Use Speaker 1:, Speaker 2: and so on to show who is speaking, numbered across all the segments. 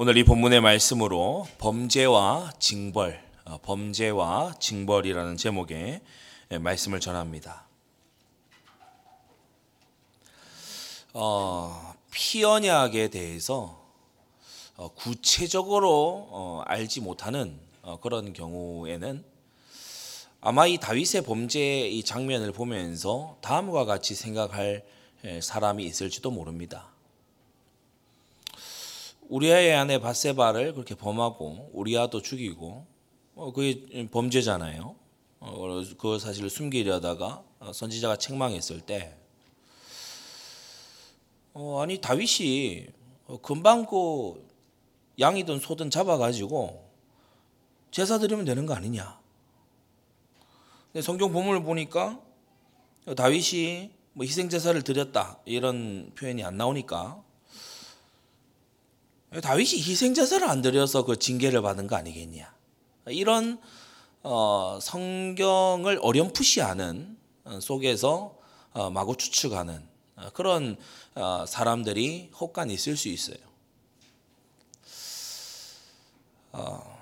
Speaker 1: 오늘 이 본문의 말씀으로 범죄와 징벌, 어, 범죄와 징벌이라는 제목의 예, 말씀을 전합니다. 어, 피언약에 대해서 어, 구체적으로 어, 알지 못하는 어, 그런 경우에는 아마 이 다윗의 범죄 이 장면을 보면서 다음과 같이 생각할 예, 사람이 있을지도 모릅니다. 우리아의 아내 바세바를 그렇게 범하고 우리아도 죽이고 어, 그게 범죄잖아요. 어, 그 사실을 숨기려다가 어, 선지자가 책망했을 때 어, 아니 다윗이 금방 그 양이든 소든 잡아가지고 제사 드리면 되는 거 아니냐? 근데 성경 본문을 보니까 다윗이 뭐 희생 제사를 드렸다 이런 표현이 안 나오니까 다윗이 희생 제사를 안 드려서 그 징계를 받은 거 아니겠냐? 이런 어, 성경을 어렴풋이하는 어, 속에서 어, 마구 추측하는 어, 그런 어, 사람들이 혹간 있을 수 있어요. 어,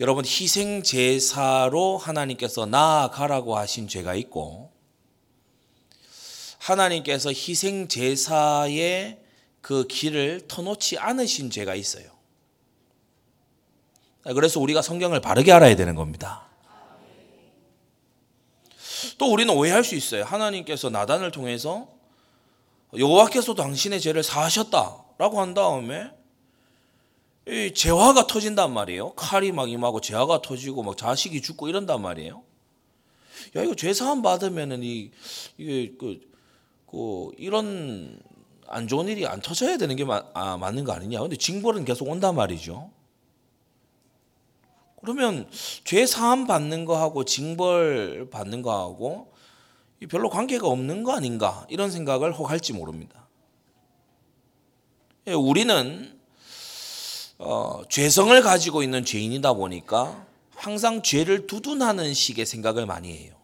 Speaker 1: 여러분 희생 제사로 하나님께서 나아가라고 하신 죄가 있고 하나님께서 희생 제사의 그 길을 터놓지 않으신 죄가 있어요. 그래서 우리가 성경을 바르게 알아야 되는 겁니다. 또 우리는 오해할 수 있어요. 하나님께서 나단을 통해서 여호와께서 당신의 죄를 사하셨다라고 한 다음에 이 재화가 터진단 말이에요. 칼이 막 임하고 재화가 터지고 막 자식이 죽고 이런단 말이에요. 야 이거 죄 사함 받으면은 이 이게 그, 그 이런 안 좋은 일이 안 터져야 되는 게 마, 아, 맞는 거 아니냐. 근데 징벌은 계속 온단 말이죠. 그러면 죄 사함 받는 거하고 징벌 받는 거하고 별로 관계가 없는 거 아닌가 이런 생각을 혹 할지 모릅니다. 예, 우리는 어, 죄성을 가지고 있는 죄인이다 보니까 항상 죄를 두둔하는 식의 생각을 많이 해요.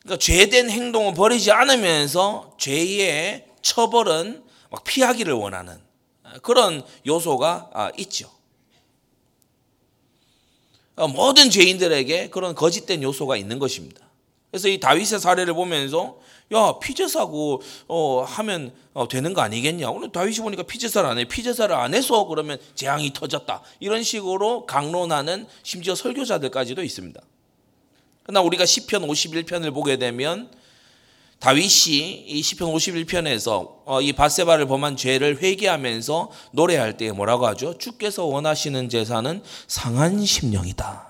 Speaker 1: 그러니까 죄된 행동을 버리지 않으면서 죄의 처벌은 막 피하기를 원하는 그런 요소가 아, 있죠. 어, 모든 죄인들에게 그런 거짓된 요소가 있는 것입니다. 그래서 이 다윗의 사례를 보면서 야 피제사고 어, 하면 어, 되는 거 아니겠냐? 오늘 다윗이 보니까 피제사를 안 해. 피제사를 안 해서 그러면 재앙이 터졌다. 이런 식으로 강론하는 심지어 설교자들까지도 있습니다. 그러나 우리가 시편 51편을 보게 되면 다윗이 이 시편 51편에서 어, 이 바세바를 범한 죄를 회개하면서 노래할 때 뭐라고 하죠? 주께서 원하시는 제사는 상한 심령이다.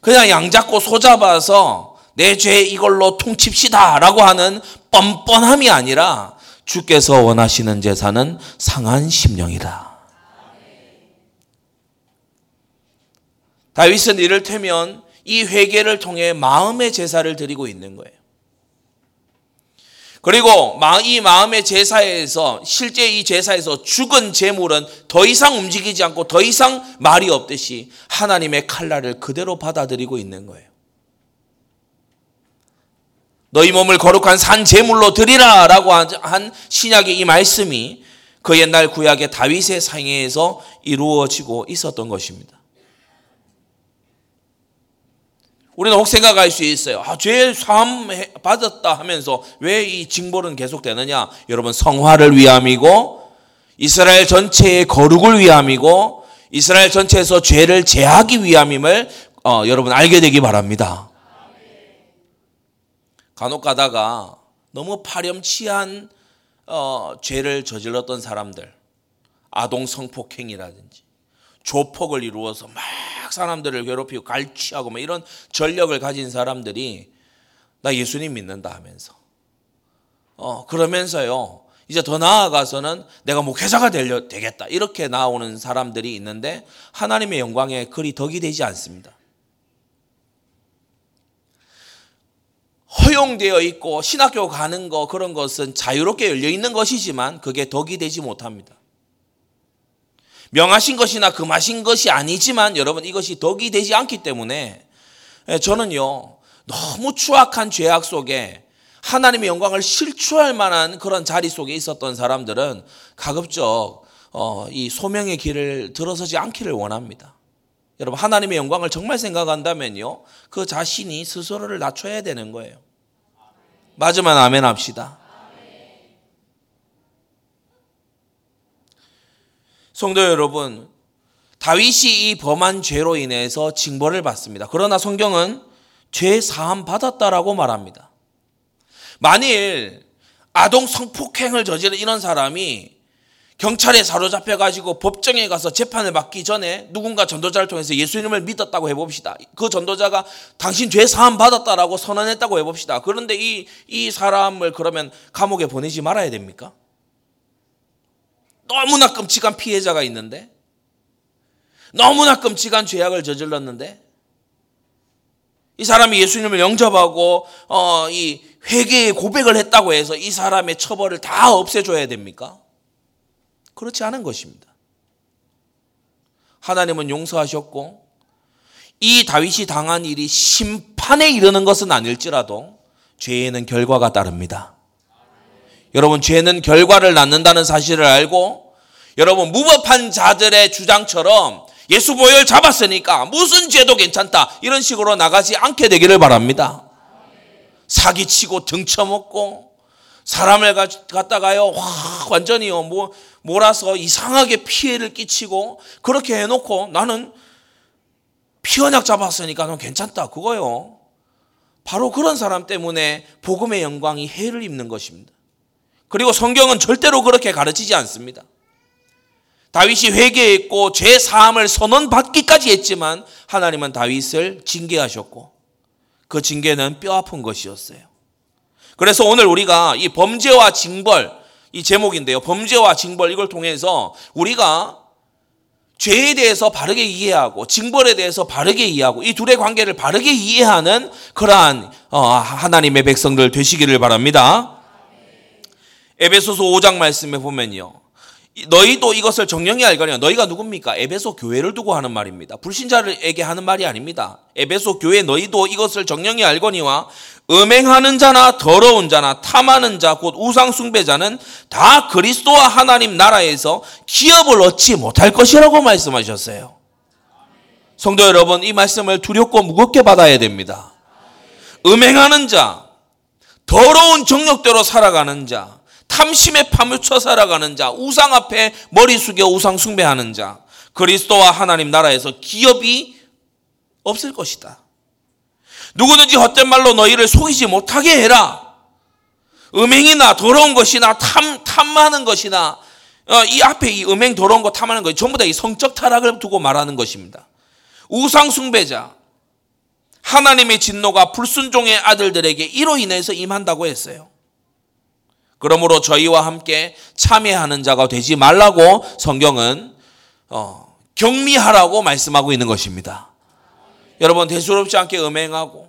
Speaker 1: 그냥 양 잡고 소 잡아서 내 죄 이걸로 통칩시다라고 하는 뻔뻔함이 아니라 주께서 원하시는 제사는 상한 심령이다. 다윗은 이를테면 이 회개를 통해 마음의 제사를 드리고 있는 거예요. 그리고 이 마음의 제사에서 실제 이 제사에서 죽은 제물은 더 이상 움직이지 않고 더 이상 말이 없듯이 하나님의 칼날을 그대로 받아들이고 있는 거예요. 너희 몸을 거룩한 산 제물로 드리라라고 한 신약의 이 말씀이 그 옛날 구약의 다윗의 상해에서 이루어지고 있었던 것입니다. 우리는 혹 생각할 수 있어요. 아, 죄 사함 받았다 하면서 왜 이 징벌은 계속되느냐? 여러분 성화를 위함이고 이스라엘 전체의 거룩을 위함이고 이스라엘 전체에서 죄를 제하기 위함임을 어, 여러분 알게 되기 바랍니다. 간혹 가다가 너무 파렴치한 어, 죄를 저질렀던 사람들, 아동 성폭행이라든지 조폭을 이루어서 막 사람들을 괴롭히고 갈취하고 뭐 이런 전력을 가진 사람들이 나 예수님 믿는다 하면서 어 그러면서요 이제 더 나아가서는 내가 목회자가 되려 되겠다 이렇게 나오는 사람들이 있는데 하나님의 영광에 그리 덕이 되지 않습니다. 허용되어 있고 신학교 가는 거 그런 것은 자유롭게 열려 있는 것이지만 그게 덕이 되지 못합니다. 명하신 것이나 금하신 것이 아니지만 여러분 이것이 덕이 되지 않기 때문에 예, 저는요 너무 추악한 죄악 속에 하나님의 영광을 실추할 만한 그런 자리 속에 있었던 사람들은 가급적 어, 이 소명의 길을 들어서지 않기를 원합니다. 여러분 하나님의 영광을 정말 생각한다면요 그 자신이 스스로를 낮춰야 되는 거예요. 맞으면 아멘 합시다. 성도 여러분, 다윗이 이 범한 죄로 인해서 징벌을 받습니다. 그러나 성경은 죄 사함 받았다라고 말합니다. 만일 아동 성폭행을 저지른 이런 사람이 경찰에 사로잡혀 가지고 법정에 가서 재판을 받기 전에 누군가 전도자를 통해서 예수님을 믿었다고 해봅시다. 그 전도자가 당신 죄 사함 받았다라고 선언했다고 해봅시다. 그런데 이, 이 사람을 그러면 감옥에 보내지 말아야 됩니까? 너무나 끔찍한 피해자가 있는데, 너무나 끔찍한 죄악을 저질렀는데, 이 사람이 예수님을 영접하고 어, 이 회개의 고백을 했다고 해서 이 사람의 처벌을 다 없애줘야 됩니까? 그렇지 않은 것입니다. 하나님은 용서하셨고 이 다윗이 당한 일이 심판에 이르는 것은 아닐지라도 죄에는 결과가 따릅니다. 여러분 죄는 결과를 낳는다는 사실을 알고 여러분 무법한 자들의 주장처럼 예수 보혈 잡았으니까 무슨 죄도 괜찮다 이런 식으로 나가지 않게 되기를 바랍니다. 사기치고 등쳐먹고 사람을 갖다가요 와 완전히요 뭐 몰아서 이상하게 피해를 끼치고 그렇게 해놓고 나는 피언약 잡았으니까 넌 괜찮다 그거요. 바로 그런 사람 때문에 복음의 영광이 해를 입는 것입니다. 그리고 성경은 절대로 그렇게 가르치지 않습니다. 다윗이 회개했고 죄 사함을 선언받기까지 했지만 하나님은 다윗을 징계하셨고 그 징계는 뼈 아픈 것이었어요. 그래서 오늘 우리가 이 범죄와 징벌 이 제목인데요. 범죄와 징벌 이걸 통해서 우리가 죄에 대해서 바르게 이해하고 징벌에 대해서 바르게 이해하고 이 둘의 관계를 바르게 이해하는 그러한 어, 하나님의 백성들 되시기를 바랍니다. 에베소서 5장 말씀에 보면요. 너희도 이것을 정령히 알거냐. 너희가 누굽니까? 에베소 교회를 두고 하는 말입니다. 불신자에게 하는 말이 아닙니다. 에베소 교회 너희도 이것을 정령히 알거니와 음행하는 자나 더러운 자나 탐하는 자 곧 우상 숭배자는 다 그리스도와 하나님 나라에서 기업을 얻지 못할 것이라고 말씀하셨어요. 성도 여러분, 이 말씀을 두렵고 무겁게 받아야 됩니다. 음행하는 자, 더러운 정력대로 살아가는 자, 탐심에 파묻혀 살아가는 자, 우상 앞에 머리 숙여 우상 숭배하는 자, 그리스도와 하나님 나라에서 기업이 없을 것이다. 누구든지 헛된 말로 너희를 속이지 못하게 해라. 음행이나 더러운 것이나 탐, 탐하는 것이나 어, 이 앞에 이 음행 더러운 거 탐하는 것 전부 다 이 성적 타락을 두고 말하는 것입니다. 우상 숭배자 하나님의 진노가 불순종의 아들들에게 이로 인해서 임한다고 했어요. 그러므로 저희와 함께 참여하는 자가 되지 말라고 성경은 어, 격리하라고 말씀하고 있는 것입니다. 여러분 대수롭지 않게 음행하고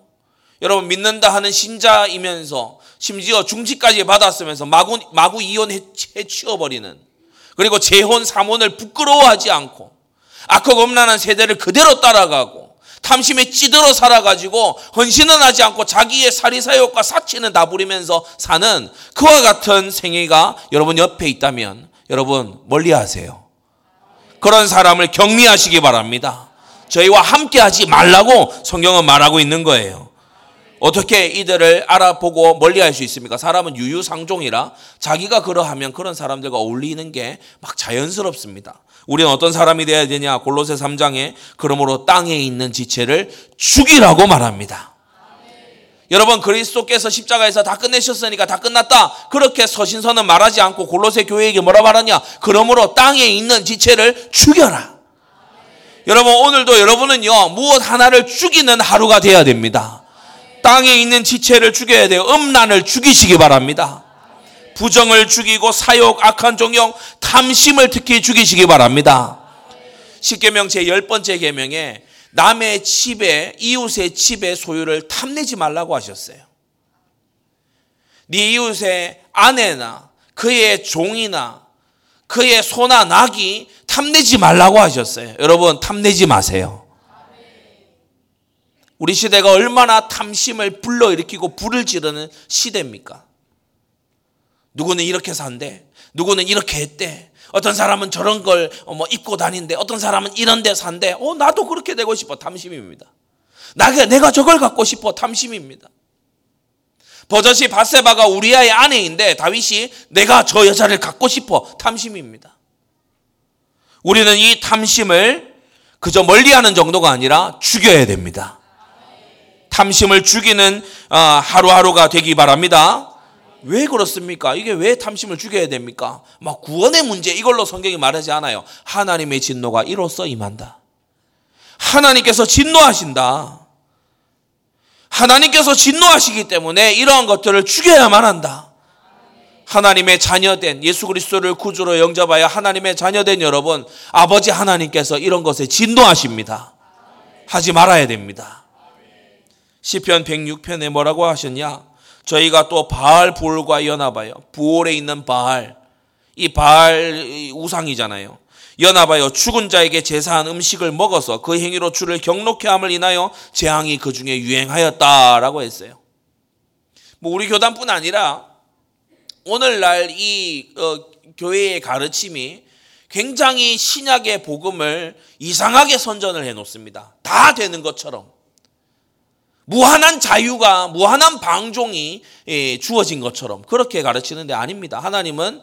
Speaker 1: 여러분 믿는다 하는 신자이면서 심지어 중지까지 받았으면서 마구 마구 이혼 해 치워 버리는 그리고 재혼 삼혼을 부끄러워하지 않고 악하고 음란한 세대를 그대로 따라가고 탐심에 찌들어 살아가지고 헌신은 하지 않고 자기의 사리사욕과 사치는 다 부리면서 사는 그와 같은 생애가 여러분 옆에 있다면 여러분 멀리 하세요. 그런 사람을 격리하시기 바랍니다. 저희와 함께 하지 말라고 성경은 말하고 있는 거예요. 어떻게 이들을 알아보고 멀리 할 수 있습니까? 사람은 유유상종이라 자기가 그러하면 그런 사람들과 어울리는 게 막 자연스럽습니다. 우리는 어떤 사람이 되어야 되냐? 골로새 3장에 그러므로 땅에 있는 지체를 죽이라고 말합니다. 여러분 그리스도께서 십자가에서 다 끝내셨으니까 다 끝났다. 그렇게 서신서는 말하지 않고 골로새 교회에게 뭐라 말하냐? 그러므로 땅에 있는 지체를 죽여라. 여러분 오늘도 여러분은요 무엇 하나를 죽이는 하루가 되어야 됩니다. 땅에 있는 지체를 죽여야 돼요. 음란을 죽이시기 바랍니다. 부정을 죽이고 사욕, 악한 종용, 탐심을 특히 죽이시기 바랍니다. 십계명 제열 번째 계명에 남의 집에 이웃의 집의 소유를 탐내지 말라고 하셨어요. 네 이웃의 아내나 그의 종이나 그의 소나 낙이 탐내지 말라고 하셨어요. 여러분 탐내지 마세요. 우리 시대가 얼마나 탐심을 불러일으키고 불을 지르는 시대입니까? 누구는 이렇게 산대. 누구는 이렇게 했대. 어떤 사람은 저런 걸 뭐 입고 다닌대. 어떤 사람은 이런 데 산대. 어, 나도 그렇게 되고 싶어. 탐심입니다. 나가, 내가 저걸 갖고 싶어. 탐심입니다. 버젓이 바세바가 우리아의 아내인데 다윗이 내가 저 여자를 갖고 싶어. 탐심입니다. 우리는 이 탐심을 그저 멀리하는 정도가 아니라 죽여야 됩니다. 탐심을 죽이는 어, 하루하루가 되기 바랍니다. 왜 그렇습니까? 이게 왜 탐심을 죽여야 됩니까? 막 구원의 문제 이걸로 성경이 말하지 않아요. 하나님의 진노가 이로써 임한다. 하나님께서 진노하신다. 하나님께서 진노하시기 때문에 이러한 것들을 죽여야만 한다. 하나님의 자녀된 예수 그리스도를 구주로 영접하여 하나님의 자녀된 여러분, 아버지 하나님께서 이런 것에 진노하십니다. 하지 말아야 됩니다. 시편 106편에 뭐라고 하셨냐? 저희가 또 바알 부올과 연합하여 부올에 있는 바알 이 바알 우상이잖아요. 연합하여 죽은 자에게 제사한 음식을 먹어서 그 행위로 주를 경록해 함을 인하여 재앙이 그 중에 유행하였다라고 했어요. 뭐 우리 교단뿐 아니라 오늘날 이 어, 교회의 가르침이 굉장히 신약의 복음을 이상하게 선전을 해 놓습니다. 다 되는 것처럼. 무한한 자유가, 무한한 방종이 예, 주어진 것처럼 그렇게 가르치는데 아닙니다. 하나님은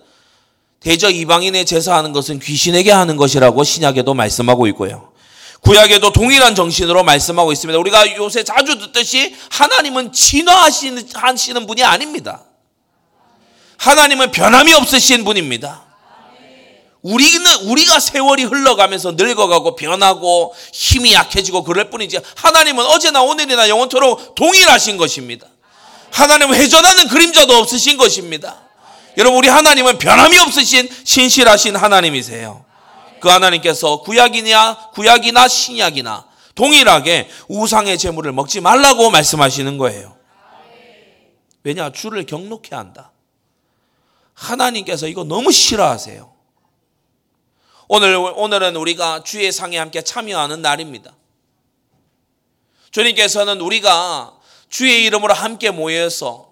Speaker 1: 대저 이방인의 제사하는 것은 귀신에게 하는 것이라고 신약에도 말씀하고 있고요. 구약에도 동일한 정신으로 말씀하고 있습니다. 우리가 요새 자주 듣듯이 하나님은 진화하시는 분이 아닙니다. 하나님은 변함이 없으신 분입니다. 우리는 우리가 세월이 흘러가면서 늙어가고 변하고 힘이 약해지고 그럴 뿐이지 하나님은 어제나 오늘이나 영원토록 동일하신 것입니다. 하나님은 회전하는 그림자도 없으신 것입니다. 여러분 우리 하나님은 변함이 없으신 신실하신 하나님이세요. 그 하나님께서 구약이냐 구약이나 신약이나 동일하게 우상의 제물을 먹지 말라고 말씀하시는 거예요. 왜냐 주를 경록해 한다. 하나님께서 이거 너무 싫어하세요. 오늘, 오늘은 우리가 주의 상에 함께 참여하는 날입니다. 주님께서는 우리가 주의 이름으로 함께 모여서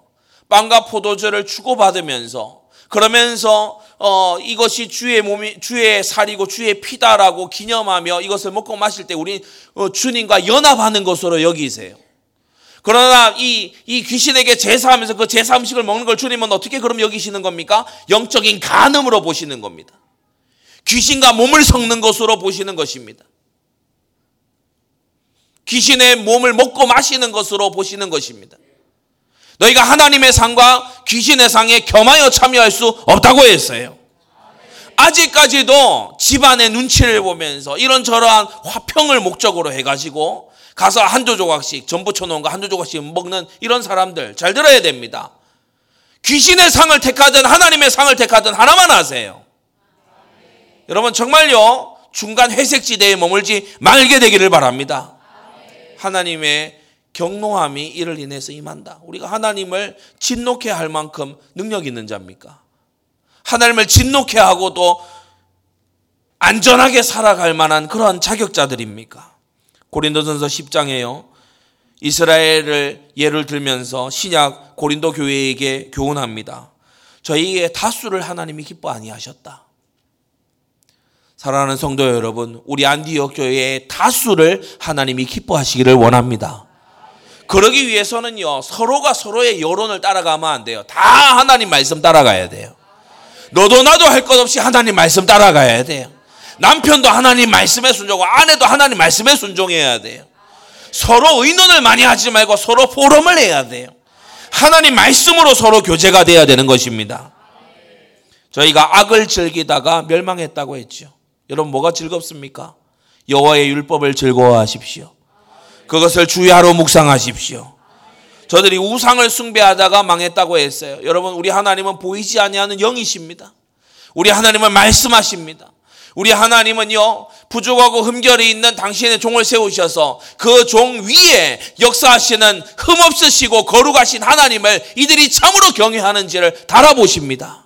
Speaker 1: 빵과 포도주를 주고받으면서 그러면서 어, 이것이 주의 몸이 주의 살이고 주의 피다라고 기념하며 이것을 먹고 마실 때 우리 어, 주님과 연합하는 것으로 여기세요. 그러나 이, 이 귀신에게 제사하면서 그 제사 음식을 먹는 걸 주님은 어떻게 그럼 여기시는 겁니까? 영적인 간음으로 보시는 겁니다. 귀신과 몸을 섞는 것으로 보시는 것입니다. 귀신의 몸을 먹고 마시는 것으로 보시는 것입니다. 너희가 하나님의 상과 귀신의 상에 겸하여 참여할 수 없다고 했어요. 아직까지도 집안의 눈치를 보면서 이런저러한 화평을 목적으로 해가지고 가서 한두 조각씩 전부 쳐놓은 거 한두 조각씩 먹는 이런 사람들 잘 들어야 됩니다. 귀신의 상을 택하든 하나님의 상을 택하든 하나만 하세요. 여러분 정말요 중간 회색 지대에 머물지 말게 되기를 바랍니다. 하나님의 경노함이 이를 인해서 임한다. 우리가 하나님을 진노케 할 만큼 능력 있는 자입니까? 하나님을 진노케 하고 도 안전하게 살아갈 만한 그런 자격자들입니까? 고린도전서 10장에요. 이스라엘을 예를 들면서 신약 고린도 교회에게 교훈합니다. 저희의 다수를 하나님이 기뻐 아니하셨다. 사랑하는 성도 여러분, 우리 안디옥 교회의 다수를 하나님이 기뻐하시기를 원합니다. 그러기 위해서는요, 서로가 서로의 여론을 따라가면 안 돼요. 다 하나님 말씀 따라가야 돼요. 너도 나도 할 것 없이 하나님 말씀 따라가야 돼요. 남편도 하나님 말씀에 순종하고 아내도 하나님 말씀에 순종해야 돼요. 서로 의논을 많이 하지 말고 서로 포럼을 해야 돼요. 하나님 말씀으로 서로 교제가 돼야 되는 것입니다. 저희가 악을 즐기다가 멸망했다고 했죠. 여러분 뭐가 즐겁습니까? 여호와의 율법을 즐거워하십시오. 그것을 주야로 묵상하십시오. 저들이 우상을 숭배하다가 망했다고 했어요. 여러분 우리 하나님은 보이지 아니하는 영이십니다. 우리 하나님은 말씀하십니다. 우리 하나님은요 부족하고 흠결이 있는 당신의 종을 세우셔서 그 종 위에 역사하시는 흠없으시고 거룩하신 하나님을 이들이 참으로 경외하는지를 달아보십니다.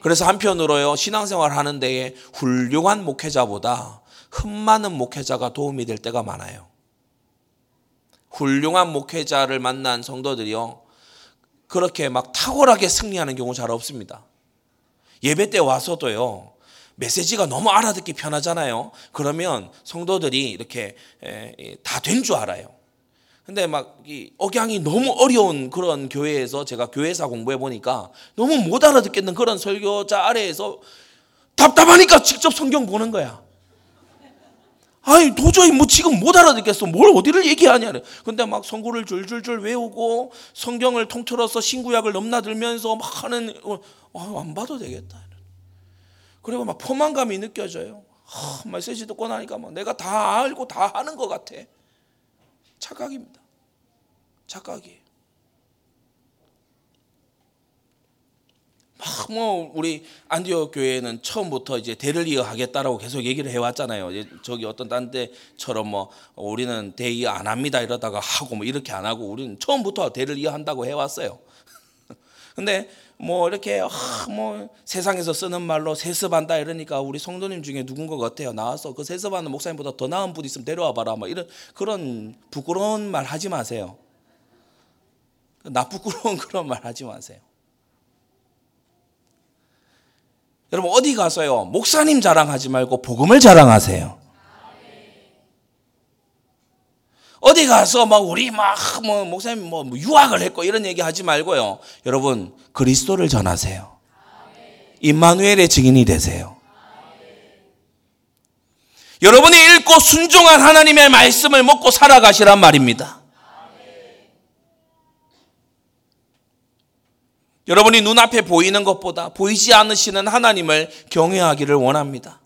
Speaker 1: 그래서 한편으로요 신앙생활 하는 데에 훌륭한 목회자보다 흠 많은 목회자가 도움이 될 때가 많아요. 훌륭한 목회자를 만난 성도들이요. 그렇게 막 탁월하게 승리하는 경우 잘 없습니다. 예배 때 와서도요. 메시지가 너무 알아듣기 편하잖아요. 그러면 성도들이 이렇게 다 된 줄 알아요. 근데 막 억양이 너무 어려운 그런 교회에서 제가 교회사 공부해 보니까 너무 못 알아듣겠는 그런 설교자 아래에서 답답하니까 직접 성경 보는 거야. 아니 도저히 뭐 지금 못 알아듣겠어. 뭘 어디를 얘기하냐. 근데 막 성구를 줄줄줄 외우고 성경을 통틀어서 신구약을 넘나들면서 막 하는 어, 안 봐도 되겠다. 그리고 막 포만감이 느껴져요. 하, 메시지 듣고 나니까 막 내가 다 알고 다 하는 것 같아. 착각입니다. 착각이에요. 뭐 우리 안디옥 교회는 처음부터 이제 대를 이어 하겠다라고 계속 얘기를 해왔잖아요. 저기 어떤 딴 데처럼 뭐 우리는 대의 안 합니다 이러다가 하고 뭐 이렇게 안 하고 우리는 처음부터 대를 이어 한다고 해왔어요. 근데 뭐 이렇게 뭐 세상에서 쓰는 말로 세습한다 이러니까 우리 성도님 중에 누군 것 같아요. 나와서 그 세습하는 목사님보다 더 나은 분 있으면 데려와 봐라. 뭐 이런 그런 부끄러운 말 하지 마세요. 나 부끄러운 그런 말 하지 마세요. 여러분 어디 가서요 목사님 자랑하지 말고 복음을 자랑하세요. 어디 가서 막 우리 막 뭐 목사님 뭐 유학을 했고 이런 얘기 하지 말고요. 여러분 그리스도를 전하세요. 임마누엘의 증인이 되세요. 여러분이 읽고 순종한 하나님의 말씀을 먹고 살아가시란 말입니다. 여러분이 눈앞에 보이는 것보다 보이지 않으시는 하나님을 경외하기를 원합니다.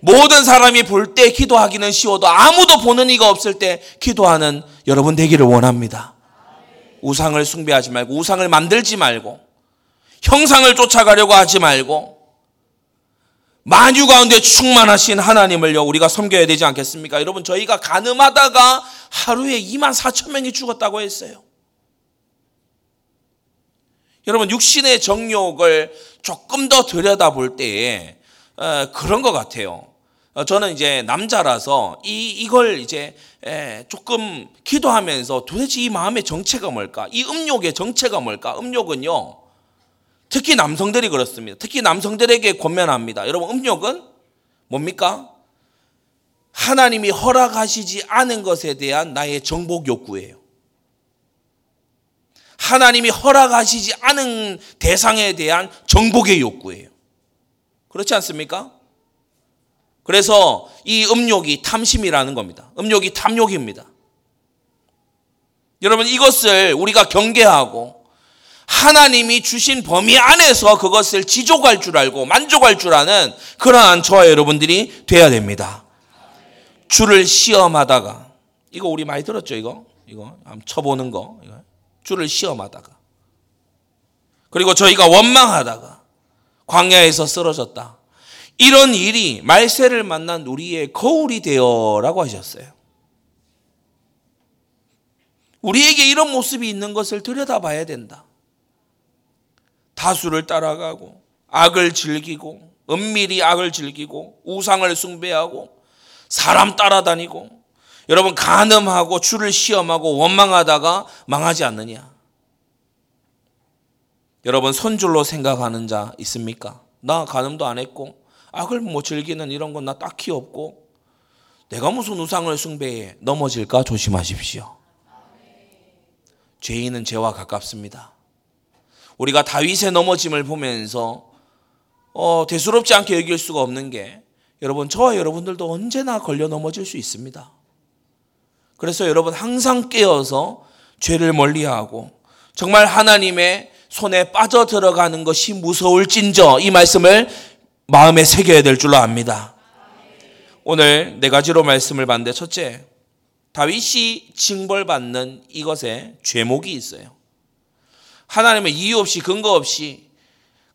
Speaker 1: 모든 사람이 볼 때 기도하기는 쉬워도 아무도 보는 이가 없을 때 기도하는 여러분 되기를 원합니다. 우상을 숭배하지 말고 우상을 만들지 말고 형상을 쫓아가려고 하지 말고 만유 가운데 충만하신 하나님을요 우리가 섬겨야 되지 않겠습니까? 여러분 저희가 가늠하다가 하루에 2만 4천 명이 죽었다고 했어요. 여러분 육신의 정욕을 조금 더 들여다볼 때에 어, 그런 것 같아요. 어, 저는 이제 남자라서 이 이걸 이제 조금 기도하면서 도대체 이 마음의 정체가 뭘까? 이 음욕의 정체가 뭘까? 음욕은요. 특히 남성들이 그렇습니다. 특히 남성들에게 권면합니다. 여러분 음욕은 뭡니까? 하나님이 허락하시지 않은 것에 대한 나의 정복 욕구예요. 하나님이 허락하시지 않은 대상에 대한 정복의 욕구예요. 그렇지 않습니까? 그래서 이 음욕이 탐심이라는 겁니다. 음욕이 탐욕입니다. 여러분 이것을 우리가 경계하고 하나님이 주신 범위 안에서 그것을 지족할 줄 알고 만족할 줄 아는 그러한 저와 여러분들이 돼야 됩니다. 주를 시험하다가 이거 우리 많이 들었죠 이거 이거 한번 쳐보는 거 이거 시험하다가 그리고 저희가 원망하다가 광야에서 쓰러졌다. 이런 일이 말세를 만난 우리의 거울이 되어라고 하셨어요. 우리에게 이런 모습이 있는 것을 들여다봐야 된다. 다수를 따라가고 악을 즐기고 은밀히 악을 즐기고 우상을 숭배하고 사람 따라다니고 여러분 간음하고 주를 시험하고 원망하다가 망하지 않느냐? 여러분 손줄로 생각하는 자 있습니까? 나 간음도 안 했고 악을 뭐 즐기는 이런 건 나 딱히 없고 내가 무슨 우상을 숭배해 넘어질까 조심하십시오. 죄인은 죄와 가깝습니다. 우리가 다윗의 넘어짐을 보면서 어, 대수롭지 않게 여길 수가 없는 게 여러분 저와 여러분들도 언제나 걸려 넘어질 수 있습니다. 그래서 여러분 항상 깨어서 죄를 멀리하고 정말 하나님의 손에 빠져 들어가는 것이 무서울진저 이 말씀을 마음에 새겨야 될 줄로 압니다. 오늘 네 가지로 말씀을 봤는데 첫째, 다윗이 징벌받는 이것에 죄목이 있어요. 하나님의 이유 없이 근거 없이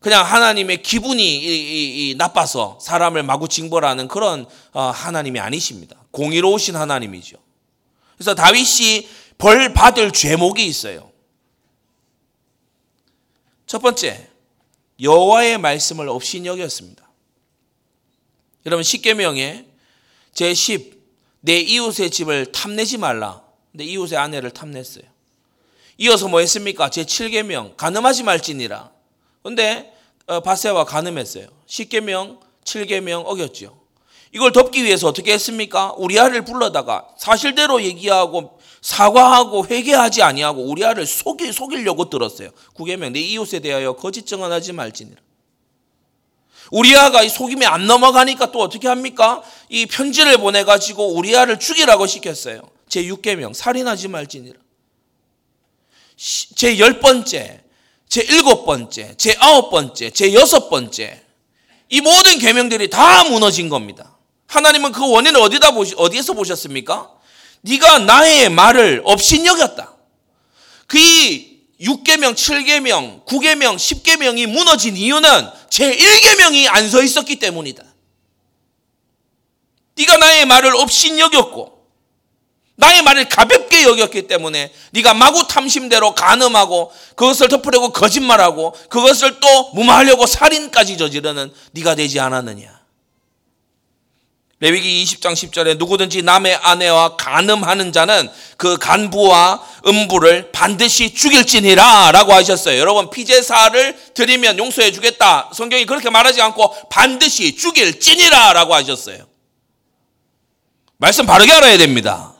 Speaker 1: 그냥 하나님의 기분이 나빠서 사람을 마구 징벌하는 그런 어, 하나님이 아니십니다. 공의로우신 하나님이죠. 그래서 다윗이 벌 받을 죄목이 있어요. 첫 번째, 여호와의 말씀을 없이 여겼습니다. 여러분 십계명에 제10, 내 이웃의 집을 탐내지 말라. 근데 이웃의 아내를 탐냈어요. 이어서 뭐 했습니까? 제 7계명 가늠하지 말지니라. 근데 어, 바세와 가늠했어요. 10계명, 7계명 어겼죠. 이걸 덮기 위해서 어떻게 했습니까? 우리아를 불러다가 사실대로 얘기하고 사과하고 회개하지 아니하고 우리아를 속이, 속이려고 들었어요. 9계명 내 이웃에 대하여 거짓 증언하지 말지니라. 우리아가 이 속임에 안 넘어가니까 또 어떻게 합니까? 이 편지를 보내가지고 우리아를 죽이라고 시켰어요. 제 6계명 살인하지 말지니라. 제 열 번째, 제 일곱 번째, 제 아홉 번째, 제 여섯 번째 이 모든 계명들이 다 무너진 겁니다. 하나님은 그 원인을 어디다 보시 어디에서 보셨습니까? 네가 나의 말을 업신여겼다. 그 6계명, 7계명, 9계명, 10계명이 무너진 이유는 제 1계명이 안 서 있었기 때문이다. 네가 나의 말을 업신여겼고 나의 말을 가볍게 여겼기 때문에 네가 마구 탐심대로 간음하고 그것을 덮으려고 거짓말하고 그것을 또 무마하려고 살인까지 저지르는 네가 되지 않았느냐. 레위기 20장 10절에 누구든지 남의 아내와 간음하는 자는 그 간부와 음부를 반드시 죽일지니라 라고 하셨어요. 여러분 피제사를 드리면 용서해 주겠다. 성경이 그렇게 말하지 않고 반드시 죽일지니라 라고 하셨어요. 말씀 바르게 알아야 됩니다.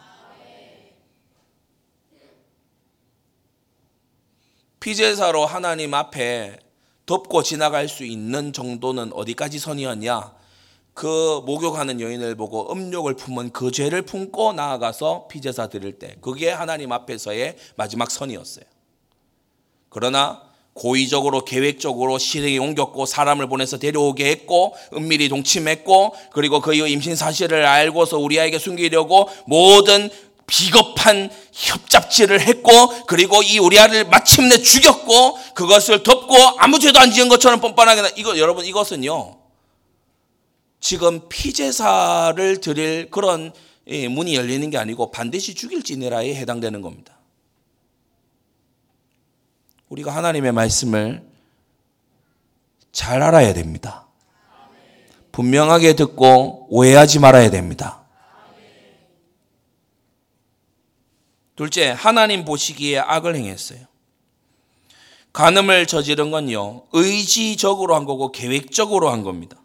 Speaker 1: 피제사로 하나님 앞에 덮고 지나갈 수 있는 정도는 어디까지 선이었냐? 그 목욕하는 여인을 보고 음욕을 품은 그 죄를 품고 나아가서 피제사 드릴 때 그게 하나님 앞에서의 마지막 선이었어요. 그러나 고의적으로 계획적으로 실행에 옮겼고 사람을 보내서 데려오게 했고 은밀히 동침했고 그리고 그의 임신 사실을 알고서 우리에게 숨기려고 모든 비겁한 협잡질을 했고 그리고 이 우리아를 마침내 죽였고 그것을 덮고 아무 죄도 안 지은 것처럼 뻔뻔하게 이거 여러분 이것은요 지금 피제사를 드릴 그런 문이 열리는 게 아니고 반드시 죽일지니라에 해당되는 겁니다. 우리가 하나님의 말씀을 잘 알아야 됩니다. 분명하게 듣고 오해하지 말아야 됩니다. 둘째, 하나님 보시기에 악을 행했어요. 간음을 저지른 건요, 의지적으로 한 거고 계획적으로 한 겁니다.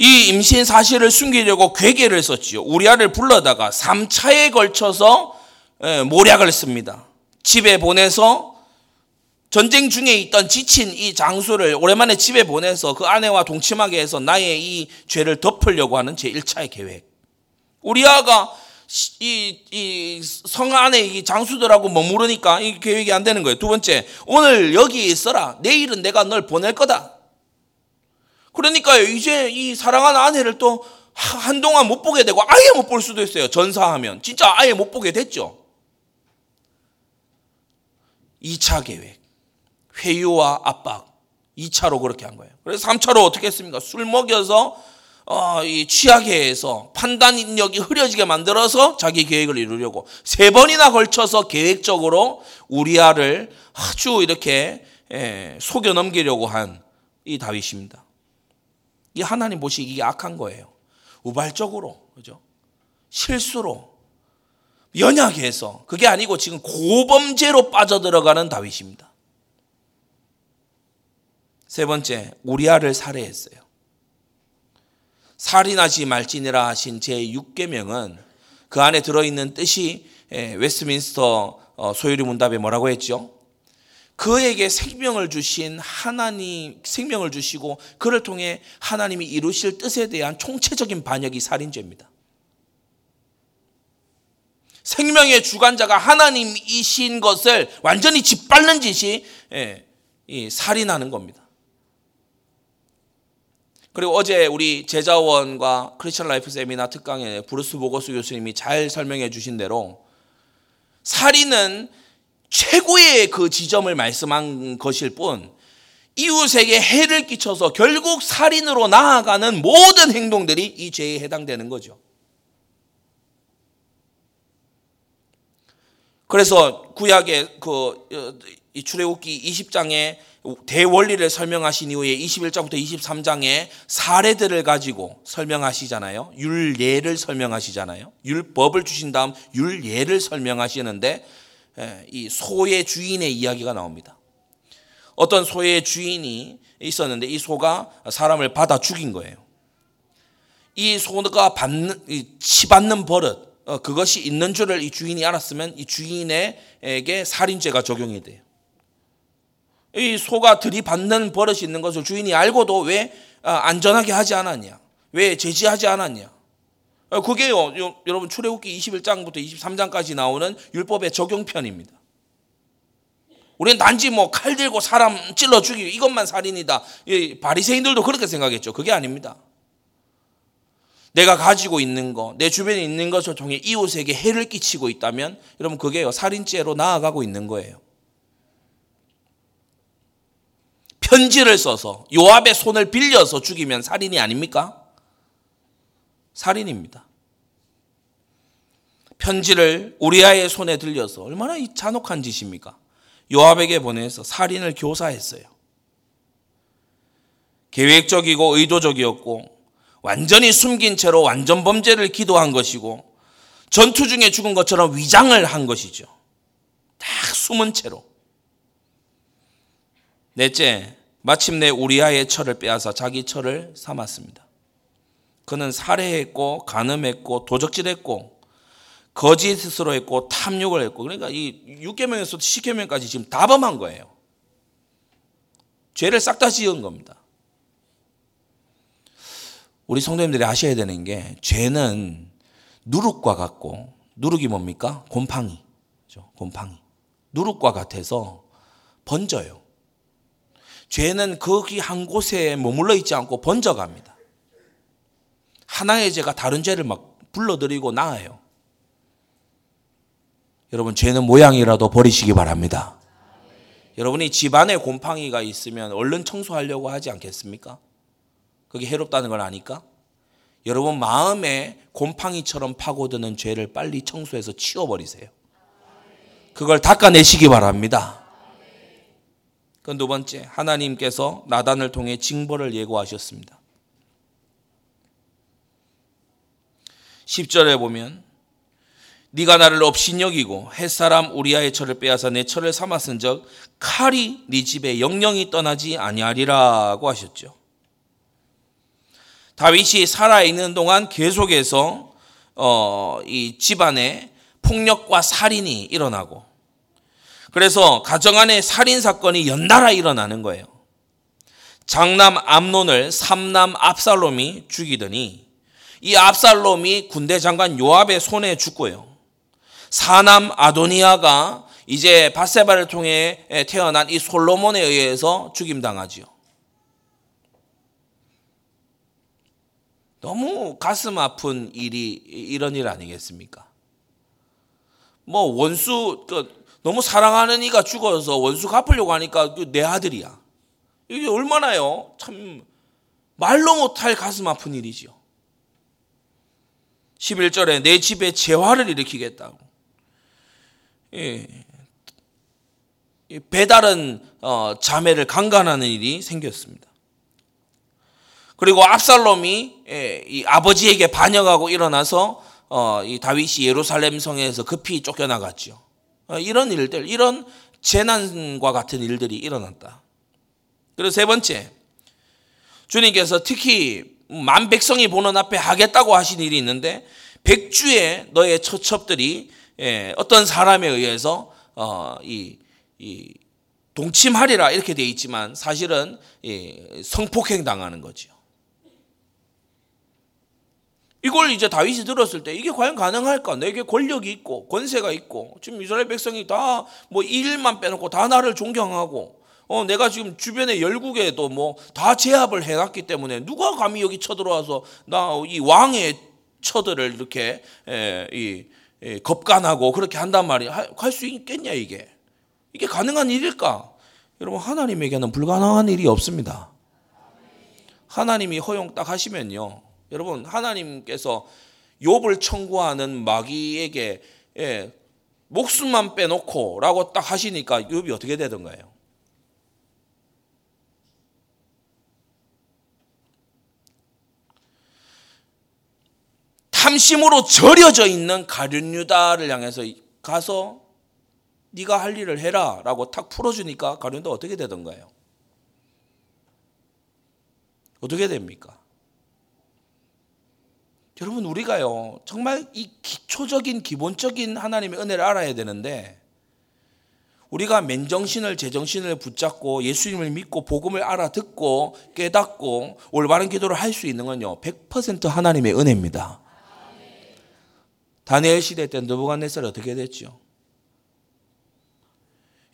Speaker 1: 이 임신 사실을 숨기려고 괴계를 썼지요. 우리아를 불러다가 3차에 걸쳐서 예, 모략을 했습니다. 집에 보내서 전쟁 중에 있던 지친 이 장수를 오랜만에 집에 보내서 그 아내와 동침하게 해서 나의 이 죄를 덮으려고 하는 제 1차의 계획. 우리아가 이, 이 성 안에 이 장수들하고 머무르니까 이 계획이 안 되는 거예요. 두 번째, 오늘 여기 있어라. 내일은 내가 널 보낼 거다. 그러니까요, 이제 이 사랑하는 아내를 또 한동안 못 보게 되고 아예 못 볼 수도 있어요. 전사하면. 진짜 아예 못 보게 됐죠. 2차 계획. 회유와 압박. 2차로 그렇게 한 거예요. 그래서 3차로 어떻게 했습니까? 술 먹여서 어, 이 취하게 해서 판단력이 흐려지게 만들어서 자기 계획을 이루려고 세 번이나 걸쳐서 계획적으로 우리아를 아주 이렇게 예, 속여 넘기려고 한 이 다윗입니다. 이 하나님 보시기에 악한 거예요. 우발적으로, 그죠? 실수로, 연약해서, 그게 아니고 지금 고범죄로 빠져들어가는 다윗입니다. 세 번째, 우리아를 살해했어요. 살인하지 말지니라 하신 제 6계명은 그 안에 들어있는 뜻이 예, 웨스트민스터 어, 소유리 문답에 뭐라고 했죠? 그에게 생명을 주신 하나님 생명을 주시고 그를 통해 하나님이 이루실 뜻에 대한 총체적인 반역이 살인죄입니다. 생명의 주관자가 하나님이신 것을 완전히 짓밟는 짓이 예, 살인하는 겁니다. 그리고 어제 우리 제자원과 Christian Life 세미나 특강에 브루스 보거스 교수님이 잘 설명해 주신 대로 살인은 최고의 그 지점을 말씀한 것일 뿐 이웃에게 해를 끼쳐서 결국 살인으로 나아가는 모든 행동들이 이 죄에 해당되는 거죠. 그래서 구약의 그이 출애굽기 20장에 대원리를 설명하신 이후에 21장부터 23장에 사례들을 가지고 설명하시잖아요. 율례를 설명하시잖아요. 율법을 주신 다음 율례를 설명하시는데 예, 이 소의 주인의 이야기가 나옵니다. 어떤 소의 주인이 있었는데 이 소가 사람을 받아 죽인 거예요. 이 소가 받는 치받는 버릇 어, 그것이 있는 줄을 이 주인이 알았으면 이 주인에게 살인죄가 적용이 돼요. 이 소가 들이받는 버릇이 있는 것을 주인이 알고도 왜 아, 안전하게 하지 않았냐? 왜 제지하지 않았냐? 어, 그게요, 여러분 출애굽기 21장부터 23장까지 나오는 율법의 적용편입니다. 우리는 단지 뭐 칼 들고 사람 찔러 죽이고 이것만 살인이다. 바리새인들도 그렇게 생각했죠. 그게 아닙니다. 내가 가지고 있는 거, 내 주변에 있는 것을 통해 이웃에게 해를 끼치고 있다면 여러분 그게요 살인죄로 나아가고 있는 거예요. 편지를 써서 요압의 손을 빌려서 죽이면 살인이 아닙니까? 살인입니다. 편지를 우리아의 손에 들려서 얼마나 이 잔혹한 짓입니까? 요압에게 보내서 살인을 교사했어요. 계획적이고 의도적이었고 완전히 숨긴 채로 완전 범죄를 기도한 것이고 전투 중에 죽은 것처럼 위장을 한 것이죠. 딱 숨은 채로. 넷째, 마침내 우리아의 철을 빼앗아 자기 철을 삼았습니다. 그는 살해했고 간음했고 도적질했고 거짓으로 했고 탐욕을 했고 그러니까 이 6계명에서 10계명까지 지금 다 범한 거예요. 죄를 싹 다 지은 겁니다. 우리 성도님들이 아셔야 되는 게 죄는 누룩과 같고 누룩이 뭡니까? 곰팡이. 곰팡이. 누룩과 같아서 번져요. 죄는 거기 한 곳에 머물러 있지 않고 번져갑니다. 하나의 죄가 다른 죄를 막 불러들이고 나아요. 여러분, 죄는 모양이라도 버리시기 바랍니다. 여러분이 집안에 곰팡이가 있으면 얼른 청소하려고 하지 않겠습니까? 그게 해롭다는 걸 아니까? 여러분 마음에 곰팡이처럼 파고드는 죄를 빨리 청소해서 치워버리세요. 그걸 닦아내시기 바랍니다. 그 두 번째, 하나님께서 나단을 통해 징벌을 예고하셨습니다. 10절에 보면 네가 나를 업신여기고 햇사람 우리아의 철을 빼앗아 내 철을 삼았은즉 칼이 네 집에 영영이 떠나지 아니하리라고 하셨죠. 다윗이 살아 있는 동안 계속해서 어, 이 집안에 폭력과 살인이 일어나고 그래서 가정 안에 살인 사건이 연달아 일어나는 거예요. 장남 암론을 삼남 압살롬이 죽이더니 이 압살롬이 군대 장관 요압의 손에 죽고요. 사남 아도니아가 이제 바세바를 통해 태어난 이 솔로몬에 의해서 죽임당하지요. 너무 가슴 아픈 일이 이런 일 아니겠습니까? 뭐 원수 그 너무 사랑하는 이가 죽어서 원수 갚으려고 하니까 그내 아들이야. 이게 얼마나요? 참 말로 못할 가슴 아픈 일이지요. 11절에 내 집에 재화를 일으키겠다고. 예. 배다른 어, 자매를 강간하는 일이 생겼습니다. 그리고 압살롬이 예, 이 아버지에게 반역하고 일어나서 어, 이 다윗이 예루살렘 성에서 급히 쫓겨나갔죠. 어, 이런 일들, 이런 재난과 같은 일들이 일어났다. 그리고 세 번째, 주님께서 특히 만 백성이 보는 앞에 하겠다고 하신 일이 있는데 백주의 너의 처첩들이 예, 어떤 사람에 의해서 이, 이 동침하리라 이렇게 되어 있지만 사실은 성폭행 당하는 거죠. 이걸 이제 다윗이 들었을 때 이게 과연 가능할까? 내게 권력이 있고 권세가 있고 지금 이스라엘 백성이 다뭐 일만 빼놓고 다 나를 존경하고 어 내가 지금 주변에 열국에도 뭐 다 제압을 해놨기 때문에 누가 감히 여기 쳐들어와서 나 이 왕의 처들을 이렇게 에, 이 에, 겁간하고 그렇게 한단 말이야 할 수 있겠냐 이게 이게 가능한 일일까? 여러분 하나님에게는 불가능한 일이 없습니다. 하나님이 허용 딱 하시면요. 여러분 하나님께서 욥을 청구하는 마귀에게 예, 목숨만 빼놓고라고 딱 하시니까 욥이 어떻게 되던가요? 탐심으로 절여져 있는 가룟유다를 향해서 가서 네가 할 일을 해라라고 탁 풀어주니까 가룟유다 어떻게 되던가요? 어떻게 됩니까? 여러분 우리가요 정말 이 기초적인 기본적인 하나님의 은혜를 알아야 되는데 우리가 맨정신을 제정신을 붙잡고 예수님을 믿고 복음을 알아듣고 깨닫고 올바른 기도를 할 수 있는 건요 100% 하나님의 은혜입니다. 다니엘 시대 때 느부갓네살이 어떻게 됐죠?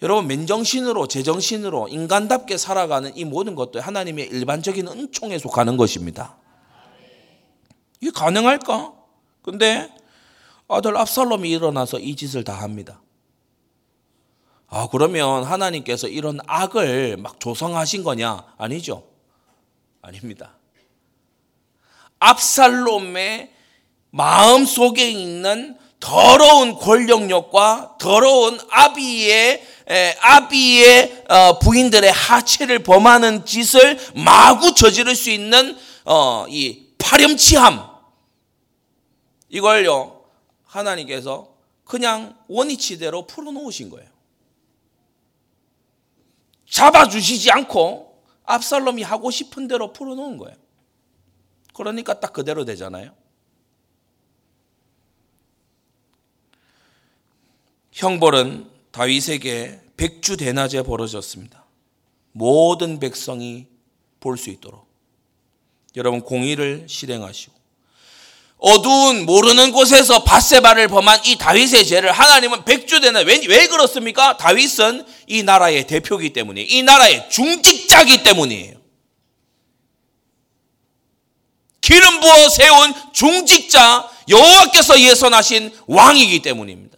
Speaker 1: 여러분 맨정신으로 제정신으로 인간답게 살아가는 이 모든 것도 하나님의 일반적인 은총에 속하는 것입니다. 이게 가능할까? 근데 아들 압살롬이 일어나서 이 짓을 다 합니다. 아, 그러면 하나님께서 이런 악을 막 조성하신 거냐? 아니죠. 아닙니다. 압살롬의 마음 속에 있는 더러운 권력력과 더러운 아비의 아비의 어, 부인들의 하체를 범하는 짓을 마구 저지를 수 있는 어, 이 파렴치함 이걸요 하나님께서 그냥 원위치대로 풀어놓으신 거예요. 잡아주시지 않고 압살롬이 하고 싶은 대로 풀어놓은 거예요. 그러니까 딱 그대로 되잖아요. 형벌은 다윗에게 백주 대낮에 벌어졌습니다. 모든 백성이 볼 수 있도록 여러분 공의를 실행하시고 어두운 모르는 곳에서 바세바를 범한 이 다윗의 죄를 하나님은 백주 대낮 왜, 왜 그렇습니까? 다윗은 이 나라의 대표기 때문에 이 나라의 중직자기 때문이에요. 기름 부어 세운 중직자 여호와께서 예선하신 왕이기 때문입니다.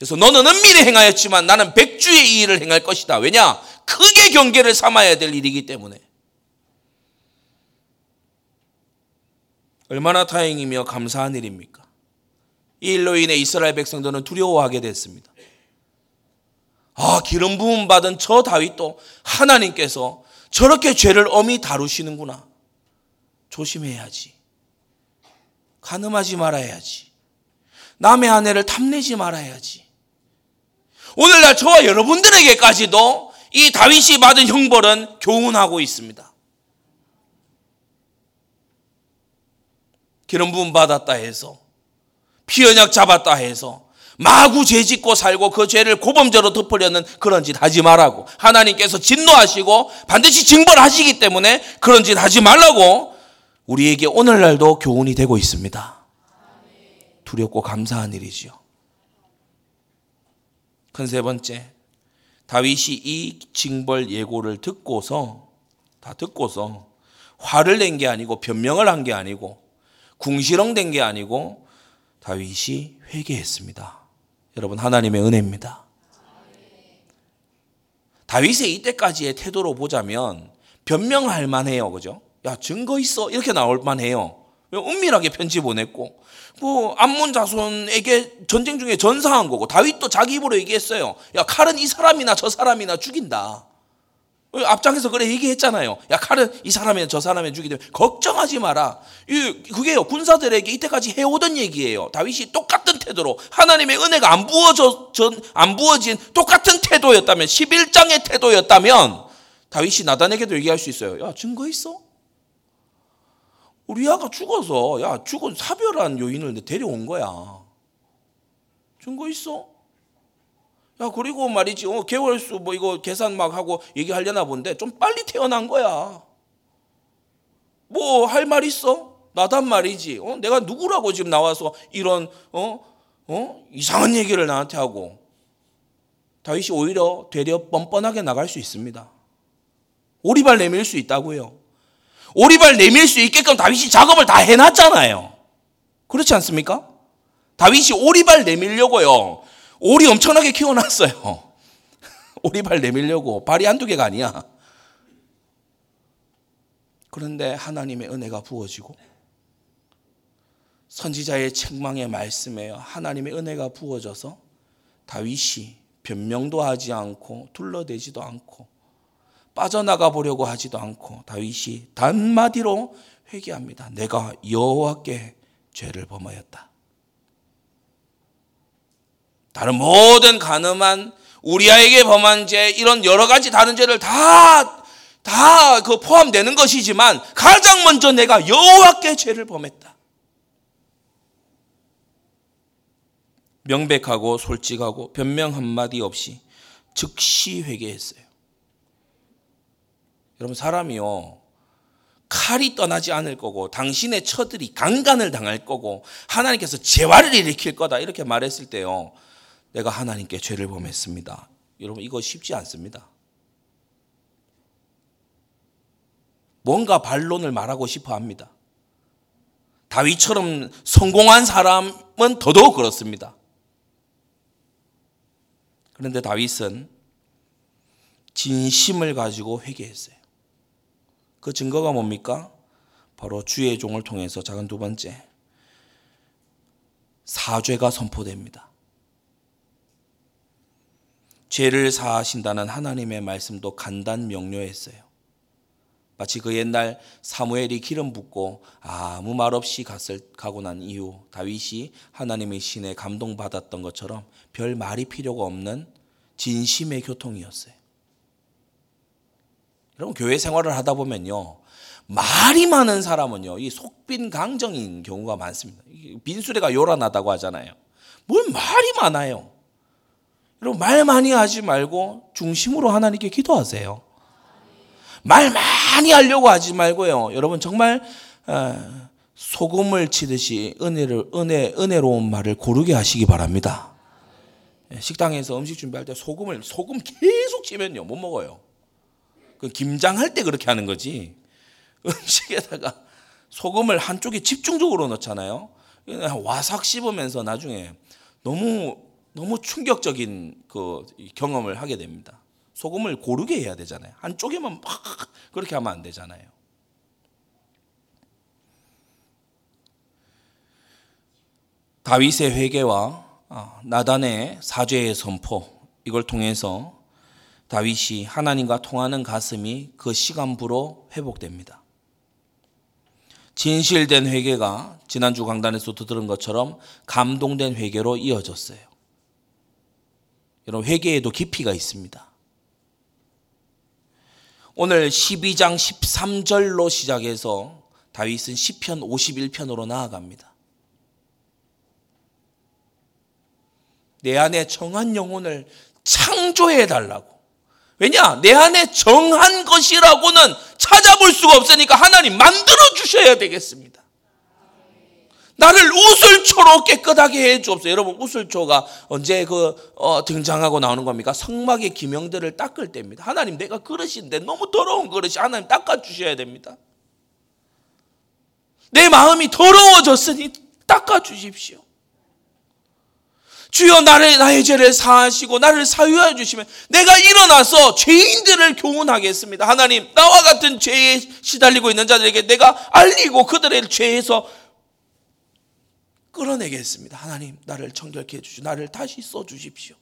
Speaker 1: 그래서 너는 은밀히 행하였지만 나는 백주의 이 일을 행할 것이다. 왜냐? 크게 경계를 삼아야 될 일이기 때문에. 얼마나 다행이며 감사한 일입니까? 이 일로 인해 이스라엘 백성들은 두려워하게 됐습니다. 아, 기름 부음 받은 저 다윗도 하나님께서 저렇게 죄를 엄히 다루시는구나. 조심해야지. 가늠하지 말아야지. 남의 아내를 탐내지 말아야지. 오늘날 저와 여러분들에게까지도 이 다윗이 받은 형벌은 교훈하고 있습니다. 기름 부음 받았다 해서 피언약 잡았다 해서 마구 죄 짓고 살고 그 죄를 고범죄로 덮으려는 그런 짓 하지 말라고 하나님께서 진노하시고 반드시 징벌하시기 때문에 그런 짓 하지 말라고 우리에게 오늘날도 교훈이 되고 있습니다. 두렵고 감사한 일이지요. 큰 세 번째, 다윗이 이 징벌 예고를 듣고서 다 듣고서 화를 낸 게 아니고 변명을 한 게 아니고 궁시렁된 게 아니고 다윗이 회개했습니다. 여러분 하나님의 은혜입니다. 다윗의 이때까지의 태도로 보자면 변명할 만해요. 그죠? 야, 증거 있어. 이렇게 나올 만해요. 은밀하게 편지 보냈고 뭐 암몬 자손에게 전쟁 중에 전사한 거고 다윗도 자기 입으로 얘기했어요. 야 칼은 이 사람이나 저 사람이나 죽인다. 앞장에서 그래 얘기했잖아요. 야 칼은 이 사람이나 저 사람이나 죽이되 걱정하지 마라. 그게요 군사들에게 이때까지 해오던 얘기예요. 다윗이 똑같은 태도로 하나님의 은혜가 안 부어져 안 부어진 똑같은 태도였다면 11장의 태도였다면 다윗이 나단에게도 얘기할 수 있어요. 야 증거 있어? 우리 아가 죽어서 야 죽은 사별한 요인을 데려온 거야. 증거 있어? 야 그리고 말이지 어, 개월수 뭐 이거 계산 막 하고 얘기하려나 본데 좀 빨리 태어난 거야. 뭐 할 말 있어? 나단 말이지. 어? 내가 누구라고 지금 나와서 이런 어? 어? 이상한 얘기를 나한테 하고 다윗이 오히려 되려 뻔뻔하게 나갈 수 있습니다. 오리발 내밀 수 있다고요. 오리발 내밀 수 있게끔 다윗이 작업을 다 해놨잖아요. 그렇지 않습니까? 다윗이 오리발 내밀려고요. 오리 엄청나게 키워놨어요. 오리발 내밀려고 발이 한두 개가 아니야. 그런데 하나님의 은혜가 부어지고 선지자의 책망의 말씀에 하나님의 은혜가 부어져서 다윗이 변명도 하지 않고 둘러대지도 않고 빠져나가 보려고 하지도 않고 다윗이 단마디로 회개합니다. 내가 여호와께 죄를 범하였다. 다른 모든 가늠한 우리아에게 범한 죄 이런 여러 가지 다른 죄를 다 다 그 포함되는 것이지만 가장 먼저 내가 여호와께 죄를 범했다. 명백하고 솔직하고 변명 한마디 없이 즉시 회개했어요. 여러분 사람이요 칼이 떠나지 않을 거고 당신의 처들이 강간을 당할 거고 하나님께서 재활을 일으킬 거다 이렇게 말했을 때요 내가 하나님께 죄를 범했습니다. 여러분 이거 쉽지 않습니다. 뭔가 반론을 말하고 싶어 합니다. 다윗처럼 성공한 사람은 더더욱 그렇습니다. 그런데 다윗은 진심을 가지고 회개했어요. 그 증거가 뭡니까? 바로 주의 종을 통해서 작은 두 번째 사죄가 선포됩니다. 죄를 사하신다는 하나님의 말씀도 간단 명료했어요. 마치 그 옛날 사무엘이 기름 붓고 아무 말 없이 갔을, 가고 난 이후 다윗이 하나님의 신에 감동받았던 것처럼 별 말이 필요가 없는 진심의 교통이었어요. 여러분 교회 생활을 하다 보면요. 말이 많은 사람은요. 이 속빈 강정인 경우가 많습니다. 빈수레가 요란하다고 하잖아요. 뭘 말이 많아요. 여러분 말 많이 하지 말고 중심으로 하나님께 기도하세요. 말 많이 하려고 하지 말고요. 여러분 정말 어, 소금을 치듯이 은혜를 은혜 은혜로운 말을 고르게 하시기 바랍니다. 예, 식당에서 음식 준비할 때 소금을 소금 계속 치면요 못 먹어요. 그 김장할 때 그렇게 하는 거지. 음식에다가 소금을 한쪽에 집중적으로 넣잖아요. 와삭 씹으면서 나중에 너무 너무 충격적인 그 경험을 하게 됩니다. 소금을 고르게 해야 되잖아요. 한쪽에만 막 그렇게 하면 안 되잖아요. 다윗의 회개와 아, 나단의 사죄의 선포 이걸 통해서 다윗이 하나님과 통하는 가슴이 그 시간부로 회복됩니다. 진실된 회개가 지난주 강단에서도 들은 것처럼 감동된 회개로 이어졌어요. 여러분 회개에도 깊이가 있습니다. 오늘 12장 13절로 시작해서 다윗은 시편 51편으로 나아갑니다. 내 안에 정한 영혼을 창조해 달라고. 왜냐? 내 안에 정한 것이라고는 찾아볼 수가 없으니까 하나님 만들어 주셔야 되겠습니다. 나를 우슬초로 깨끗하게 해 주옵소서. 여러분 우슬초가 언제 그 어, 등장하고 나오는 겁니까? 성막의 기명들을 닦을 때입니다. 하나님 내가 그릇인데 너무 더러운 그릇이 하나님 닦아 주셔야 됩니다. 내 마음이 더러워졌으니 닦아 주십시오. 주여 나를 나의 죄를 사하시고 나를 사유하여 주시면 내가 일어나서 죄인들을 교훈하겠습니다. 하나님 나와 같은 죄에 시달리고 있는 자들에게 내가 알리고 그들의 죄에서 끌어내겠습니다. 하나님 나를 청결케 해 주시오. 나를 다시 써 주십시오.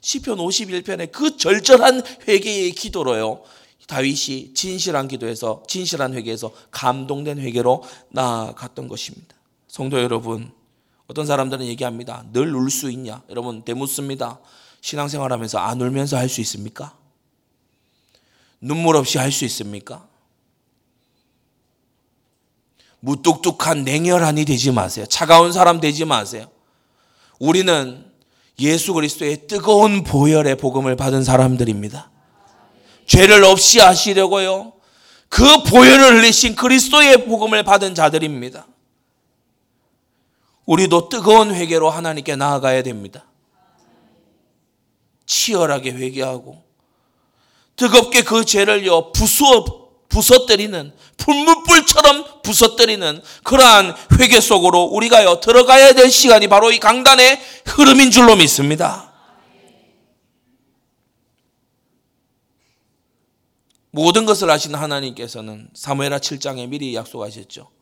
Speaker 1: 시편 51편의 그 절절한 회개의 기도로요. 다윗이 진실한 기도에서 진실한 회개에서 감동된 회개로 나아갔던 것입니다. 성도 여러분 어떤 사람들은 얘기합니다. 늘 울 수 있냐? 여러분 대묻습니다. 신앙생활 하면서 안 울면서 할 수 있습니까? 눈물 없이 할 수 있습니까? 무뚝뚝한 냉혈한이 되지 마세요. 차가운 사람 되지 마세요. 우리는 예수 그리스도의 뜨거운 보혈의 복음을 받은 사람들입니다. 죄를 없이 하시려고요. 그 보혈을 흘리신 그리스도의 복음을 받은 자들입니다. 우리도 뜨거운 회개로 하나님께 나아가야 됩니다. 치열하게 회개하고 뜨겁게 그 죄를요 부수어 부서뜨리는 풀무불처럼 부서뜨리는 그러한 회개 속으로 우리가요 들어가야 될 시간이 바로 이 강단의 흐름인 줄로 믿습니다. 모든 것을 아시는 하나님께서는 사무엘하 7장에 미리 약속하셨죠.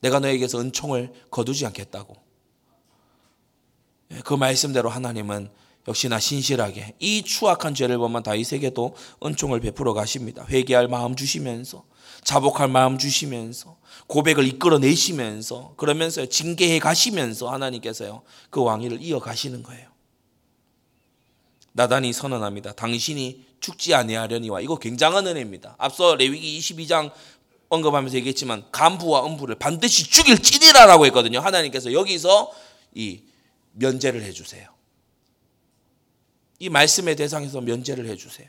Speaker 1: 내가 너에게서 은총을 거두지 않겠다고. 예, 그 말씀대로 하나님은 역시나 신실하게 이 추악한 죄를 범한 다윗에게도 은총을 베풀어 가십니다. 회개할 마음 주시면서 자복할 마음 주시면서 고백을 이끌어 내시면서 그러면서 징계해 가시면서 하나님께서요 그 왕위를 이어 가시는 거예요. 나단이 선언합니다. 당신이 죽지 아니하려니와 이거 굉장한 은혜입니다. 앞서 레위기 22장 언급하면서 얘기했지만 간부와 음부를 반드시 죽일지니라라고 했거든요. 하나님께서 여기서 이 면제를 해주세요. 이 말씀의 대상에서 면제를 해주세요.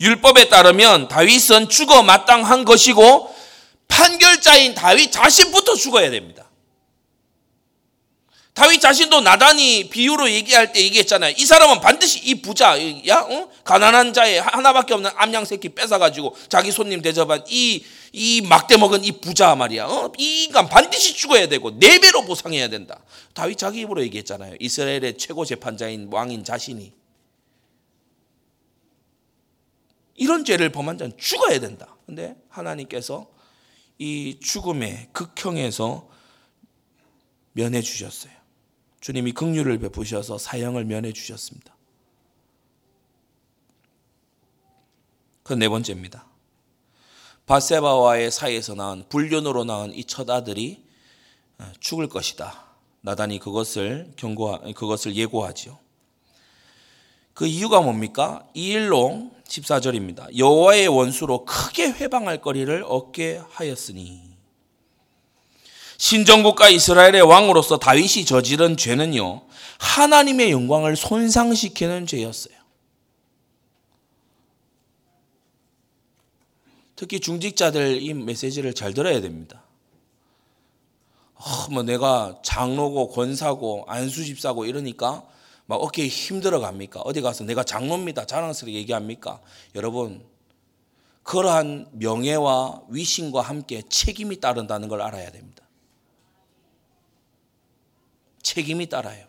Speaker 1: 율법에 따르면 다윗은 죽어 마땅한 것이고 판결자인 다윗 자신부터 죽어야 됩니다. 다윗 자신도 나단이 비유로 얘기할 때 얘기했잖아요. 이 사람은 반드시 이 부자, 야, 어? 가난한 자의 하나밖에 없는 암양 새끼 뺏어가지고 자기 손님 대접한 이, 이 막대 먹은 이 부자 말이야. 어? 이 인간 반드시 죽어야 되고 네 배로 보상해야 된다. 다윗 자기 입으로 얘기했잖아요. 이스라엘의 최고 재판자인 왕인 자신이 이런 죄를 범한 자는 죽어야 된다. 근데 하나님께서 이 죽음의 극형에서 면해 주셨어요. 주님이 긍휼을 베푸셔서 사형을 면해 주셨습니다. 그 네 번째입니다. 바세바와의 사이에서 낳은 불륜으로 낳은 이 첫 아들이 어, 죽을 것이다. 나단이 그것을 경고 그것을 예고하지요. 그 이유가 뭡니까? 이 일로 14절입니다. 여호와의 원수로 크게 회방할 거리를 얻게 하였으니 신정국가 이스라엘의 왕으로서 다윗이 저지른 죄는요, 하나님의 영광을 손상시키는 죄였어요. 특히 중직자들 이 메시지를 잘 들어야 됩니다. 어, 뭐 내가 장로고 권사고 안수집사고 이러니까 막 어깨에 힘들어 갑니까? 어디 가서 내가 장로입니다. 자랑스럽게 얘기합니까? 여러분, 그러한 명예와 위신과 함께 책임이 따른다는 걸 알아야 됩니다. 책임이 따라요.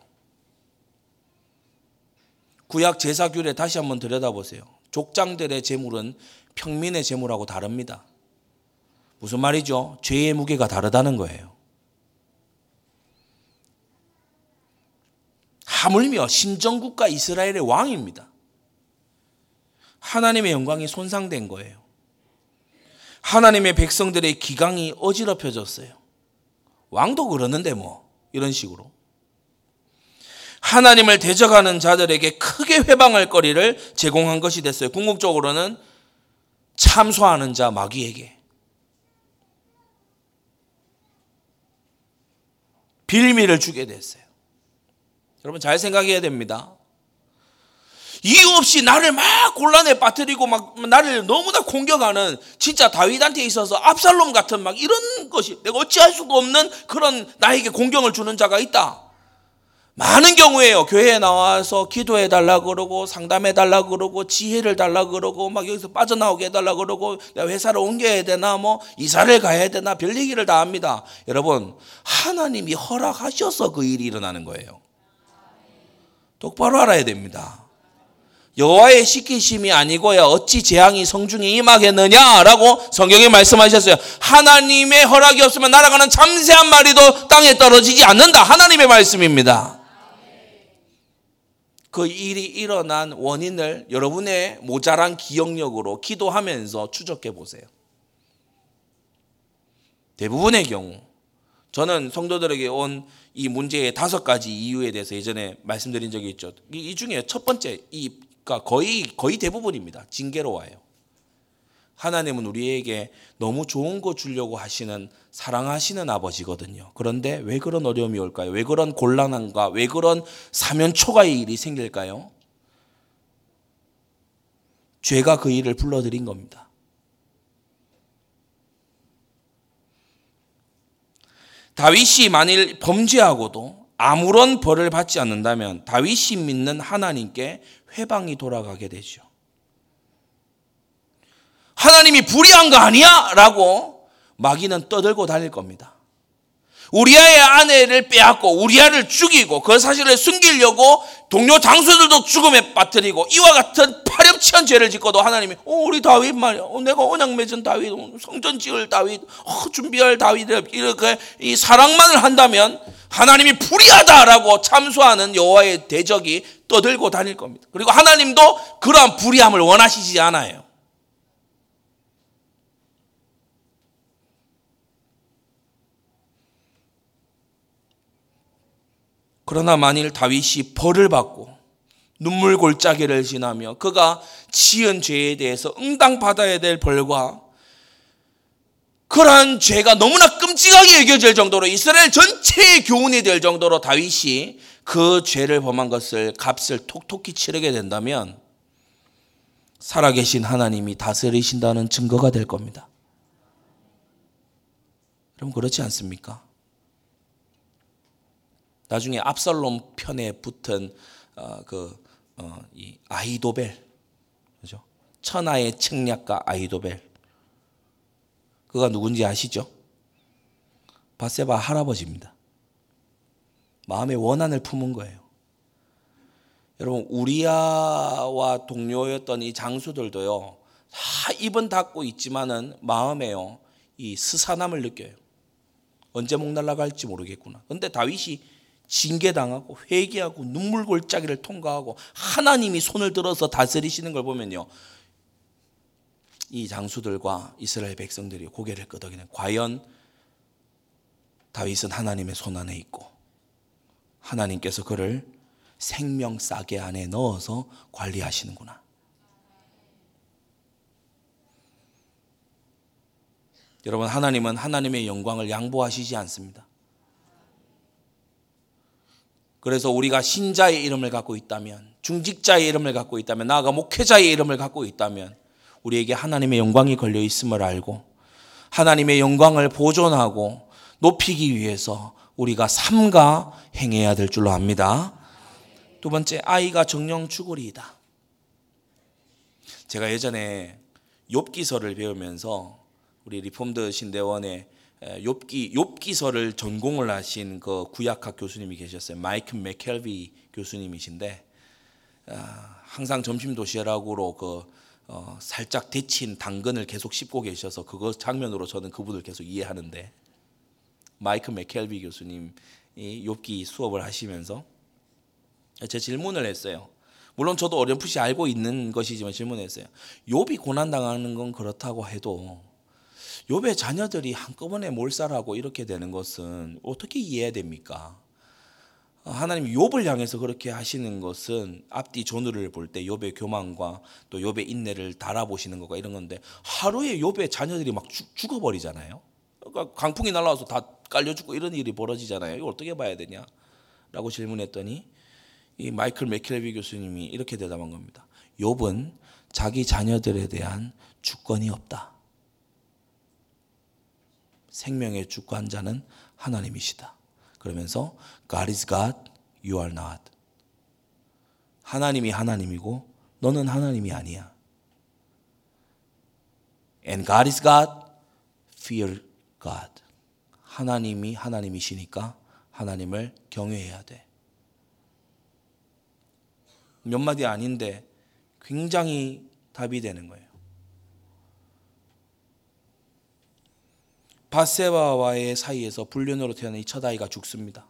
Speaker 1: 구약 제사규례 다시 한번 들여다보세요. 족장들의 재물은 평민의 재물하고 다릅니다. 무슨 말이죠? 죄의 무게가 다르다는 거예요. 하물며 신정국가 이스라엘의 왕입니다. 하나님의 영광이 손상된 거예요. 하나님의 백성들의 기강이 어지럽혀졌어요. 왕도 그러는데 뭐 이런 식으로. 하나님을 대적하는 자들에게 크게 회방할 거리를 제공한 것이 됐어요. 궁극적으로는 참소하는 자 마귀에게 빌미를 주게 됐어요. 여러분 잘 생각해야 됩니다. 이유 없이 나를 막 곤란에 빠뜨리고 막 나를 너무나 공격하는 진짜 다윗한테 있어서 압살롬 같은 막 이런 것이 내가 어찌할 수가 없는 그런 나에게 공경을 주는 자가 있다. 많은 경우에요. 교회에 나와서 기도해 달라 그러고 상담해 달라 그러고 지혜를 달라 그러고 막 여기서 빠져나오게 해 달라 그러고 내가 회사를 옮겨야 되나 뭐 이사를 가야 되나 별 얘기를 다 합니다. 여러분 하나님이 허락하셔서 그 일이 일어나는 거예요. 똑바로 알아야 됩니다. 여호와의 시키심이 아니고야 어찌 재앙이 성중에 임하겠느냐라고 성경에 말씀하셨어요. 하나님의 허락이 없으면 날아가는 참새한 마리도 땅에 떨어지지 않는다. 하나님의 말씀입니다. 그 일이 일어난 원인을 여러분의 모자란 기억력으로 기도하면서 추적해 보세요. 대부분의 경우 저는 성도들에게 온 이 문제의 다섯 가지 이유에 대해서 예전에 말씀드린 적이 있죠. 이 중에 첫 번째, 이 거의 거의 대부분입니다. 징계로 와요. 하나님은 우리에게 너무 좋은 거 주려고 하시는 사랑하시는 아버지거든요. 그런데 왜 그런 어려움이 올까요? 왜 그런 곤란함과 왜 그런 사면초가의 일이 생길까요? 죄가 그 일을 불러들인 겁니다. 다윗이 만일 범죄하고도 아무런 벌을 받지 않는다면 다윗이 믿는 하나님께 회방이 돌아가게 되죠. 하나님이 불의한 거 아니야? 라고 마귀는 떠들고 다닐 겁니다. 우리아의 아내를 빼앗고 우리아를 죽이고 그 사실을 숨기려고 동료 장수들도 죽음에 빠뜨리고 이와 같은 파렴 파렴치한 죄를 짓고도 하나님이 어, 우리 다윗 말이야. 어, 내가 언약 맺은 다윗, 어, 성전 지을 다윗, 어, 준비할 다윗 이렇게 이 사랑만을 한다면 하나님이 불의하다라고 참수하는 여호와의 대적이 떠들고 다닐 겁니다. 그리고 하나님도 그러한 불의함을 원하시지 않아요. 그러나 만일 다윗이 벌을 받고 눈물 골짜기를 지나며 그가 지은 죄에 대해서 응당받아야 될 벌과 그러한 죄가 너무나 끔찍하게 여겨질 정도로 이스라엘 전체의 교훈이 될 정도로 다윗이 그 죄를 범한 것을 값을 톡톡히 치르게 된다면 살아계신 하나님이 다스리신다는 증거가 될 겁니다. 그럼 그렇지 않습니까? 나중에 압살롬 편에 붙은 어, 그 어, 이 아이도벨, 그죠? 천하의 책략가 아이도벨. 그가 누군지 아시죠? 바세바 할아버지입니다. 마음의 원한을 품은 거예요. 여러분 우리야와 동료였던 이 장수들도요 다 입은 닫고 있지만은 마음에요 이 스산함을 느껴요. 언제 목 날라갈지 모르겠구나. 근데 다윗이 징계당하고 회개하고 눈물 골짜기를 통과하고 하나님이 손을 들어서 다스리시는 걸 보면요. 이 장수들과 이스라엘 백성들이 고개를 끄덕이는 과연 다윗은 하나님의 손 안에 있고 하나님께서 그를 생명 싸게 안에 넣어서 관리하시는구나. 여러분 하나님은 하나님의 영광을 양보하시지 않습니다. 그래서 우리가 신자의 이름을 갖고 있다면, 중직자의 이름을 갖고 있다면, 나아가 목회자의 이름을 갖고 있다면, 우리에게 하나님의 영광이 걸려 있음을 알고, 하나님의 영광을 보존하고 높이기 위해서 우리가 삼가 행해야 될 줄로 압니다. 두 번째, 아이가 정녕 죽으리이다. 제가 예전에 욥기서를 배우면서 우리 Reformed 신대원의 욥기 욥기서를 전공을 하신 그 구약학 교수님이 계셨어요. 마이크 맥켈비 교수님이신데 아, 항상 점심 도시락으로 그 어, 살짝 데친 당근을 계속 씹고 계셔서 그거 장면으로 저는 그분을 계속 이해하는데 마이크 맥켈비 교수님이 욥기 수업을 하시면서 제 질문을 했어요. 물론 저도 어렴풋이 알고 있는 것이지만 질문했어요. 욥이 고난 당하는 건 그렇다고 해도 욥의 자녀들이 한꺼번에 몰살하고 이렇게 되는 것은 어떻게 이해해야 됩니까? 하나님 욥을 향해서 그렇게 하시는 것은 앞뒤 전후를 볼 때 욥의 교만과 또 욥의 인내를 달아보시는 것과 이런 건데 하루에 욥의 자녀들이 막 죽, 어버리잖아요 그러니까 강풍이 날라와서 다 깔려 죽고 이런 일이 벌어지잖아요. 이거 어떻게 봐야 되냐? 라고 질문했더니 이 마이클 맥켈비 교수님이 이렇게 대답한 겁니다. 욥은 자기 자녀들에 대한 주권이 없다. 생명의 주관자는 하나님이시다. 그러면서 God is God, you are not. 하나님이 하나님이고 너는 하나님이 아니야. And God is God, fear God. 하나님이 하나님이시니까 하나님을 경외해야 돼. 몇 마디 아닌데 굉장히 답이 되는 거예요. 바세바와의 사이에서 불륜으로 태어난 이 첫 아이가 죽습니다.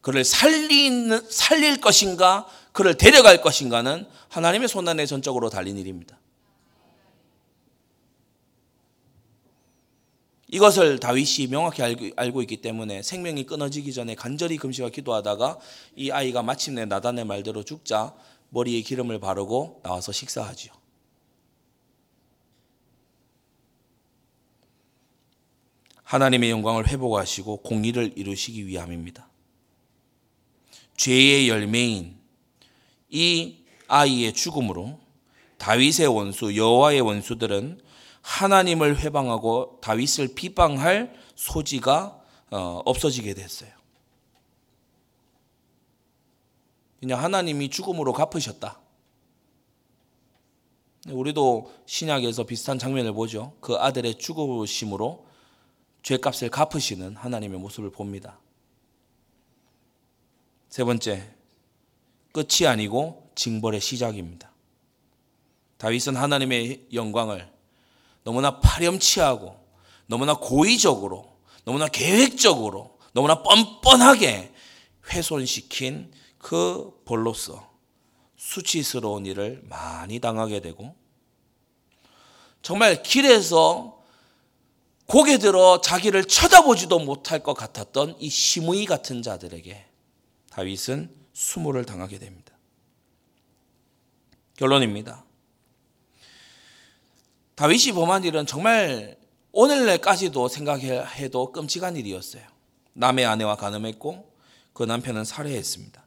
Speaker 1: 그를 살리는, 살릴 것인가, 그를 데려갈 것인가는 하나님의 손안에 전적으로 달린 일입니다. 이것을 다윗이 명확히 알고, 알고 있기 때문에 생명이 끊어지기 전에 간절히 금식과 기도하다가 이 아이가 마침내 나단의 말대로 죽자 머리에 기름을 바르고 나와서 식사하지요. 하나님의 영광을 회복하시고 공의를 이루시기 위함입니다. 죄의 열매인 이 아이의 죽음으로 다윗의 원수 여호와의 원수들은 하나님을 회방하고 다윗을 비방할 소지가 어, 없어지게 됐어요. 그냥 하나님이 죽음으로 갚으셨다. 우리도 신약에서 비슷한 장면을 보죠. 그 아들의 죽으심으로 죄값을 갚으시는 하나님의 모습을 봅니다. 세 번째, 끝이 아니고 징벌의 시작입니다. 다윗은 하나님의 영광을 너무나 파렴치하고 너무나 고의적으로 너무나 계획적으로 너무나 뻔뻔하게 훼손시킨 그 벌로서 수치스러운 일을 많이 당하게 되고 정말 길에서 고개 들어 자기를 쳐다보지도 못할 것 같았던 이 시므이 같은 자들에게 다윗은 수모를 당하게 됩니다. 결론입니다. 다윗이 범한 일은 정말 오늘날까지도 생각해도 끔찍한 일이었어요. 남의 아내와 간음했고 그 남편은 살해했습니다.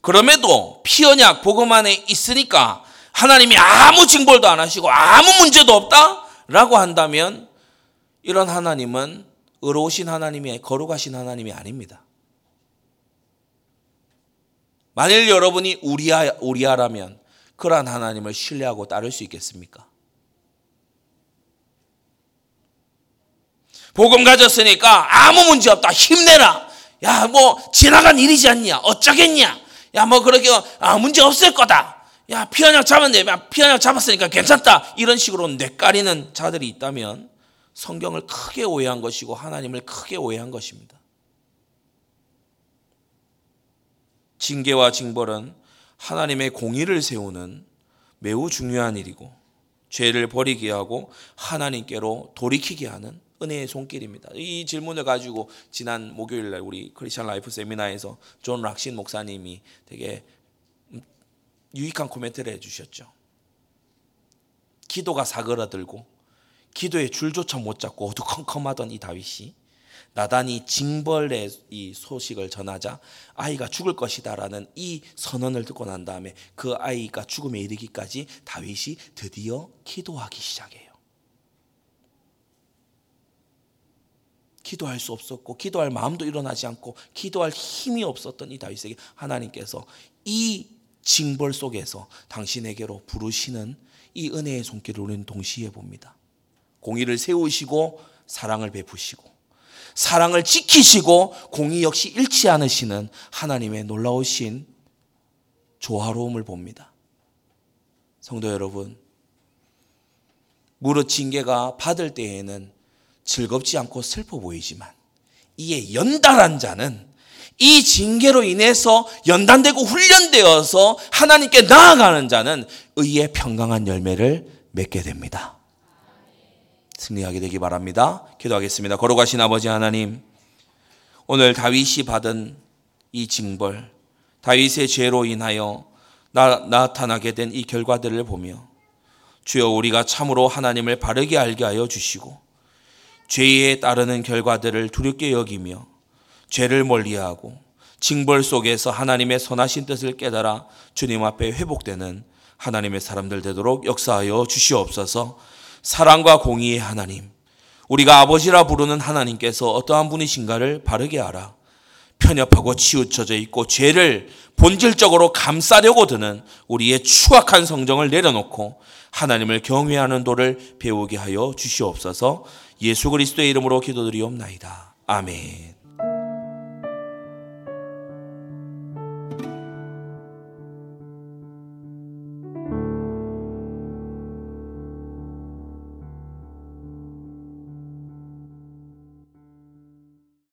Speaker 1: 그럼에도 피언약 복음 안에 있으니까 하나님이 아무 징벌도 안 하시고 아무 문제도 없다 라고 한다면 이런 하나님은 의로우신 하나님이 거룩하신 하나님이 아닙니다. 만일 여러분이 우리아 우리아라면 그러한 하나님을 신뢰하고 따를 수 있겠습니까? 복음 가졌으니까 아무 문제 없다. 힘내라. 야, 뭐 지나간 일이지 않냐? 어쩌겠냐? 야, 뭐 그렇게 아, 문제 없을 거다. 야, 피한약 잡았네. 피한약 잡았으니까 괜찮다. 이런 식으로 뇌까리는 자들이 있다면 성경을 크게 오해한 것이고 하나님을 크게 오해한 것입니다. 징계와 징벌은 하나님의 공의를 세우는 매우 중요한 일이고 죄를 버리게 하고 하나님께로 돌이키게 하는 은혜의 손길입니다. 이 질문을 가지고 지난 목요일 날 우리 크리스천 라이프 세미나에서 존 락신 목사님이 되게 유익한 코멘트를 해주셨죠. 기도가 사그라들고 기도의 줄조차 못 잡고 어두컴컴하던 이 다윗이 나단이 징벌의 이 소식을 전하자 아이가 죽을 것이다라는 이 선언을 듣고 난 다음에 그 아이가 죽음에 이르기까지 다윗이 드디어 기도하기 시작해요. 기도할 수 없었고 기도할 마음도 일어나지 않고 기도할 힘이 없었던 이 다윗에게 하나님께서 이 징벌 속에서 당신에게로 부르시는 이 은혜의 손길을 우리는 동시에 봅니다. 공의를 세우시고 사랑을 베푸시고 사랑을 지키시고 공의 역시 잃지 않으시는 하나님의 놀라우신 조화로움을 봅니다. 성도 여러분, 무릇 징계가 받을 때에는 즐겁지 않고 슬퍼 보이지만 이에 연단한 자는 이 징계로 인해서 연단되고 훈련되어서 하나님께 나아가는 자는 의의 평강한 열매를 맺게 됩니다. 승리하게 되기 바랍니다. 기도하겠습니다. 걸어가신 아버지 하나님, 오늘 다윗이 받은 이 징벌, 다윗의 죄로 인하여 나, 나타나게 된 이 결과들을 보며 주여 우리가 참으로 하나님을 바르게 알게 하여 주시고 죄에 따르는 결과들을 두렵게 여기며 죄를 멀리하고 징벌 속에서 하나님의 선하신 뜻을 깨달아 주님 앞에 회복되는 하나님의 사람들 되도록 역사하여 주시옵소서 사랑과 공의의 하나님, 우리가 아버지라 부르는 하나님께서 어떠한 분이신가를 바르게 알아 편협하고 치우쳐져 있고 죄를 본질적으로 감싸려고 드는 우리의 추악한 성정을 내려놓고 하나님을 경외하는 도를 배우게 하여 주시옵소서 예수 그리스도의 이름으로 기도드리옵나이다. 아멘.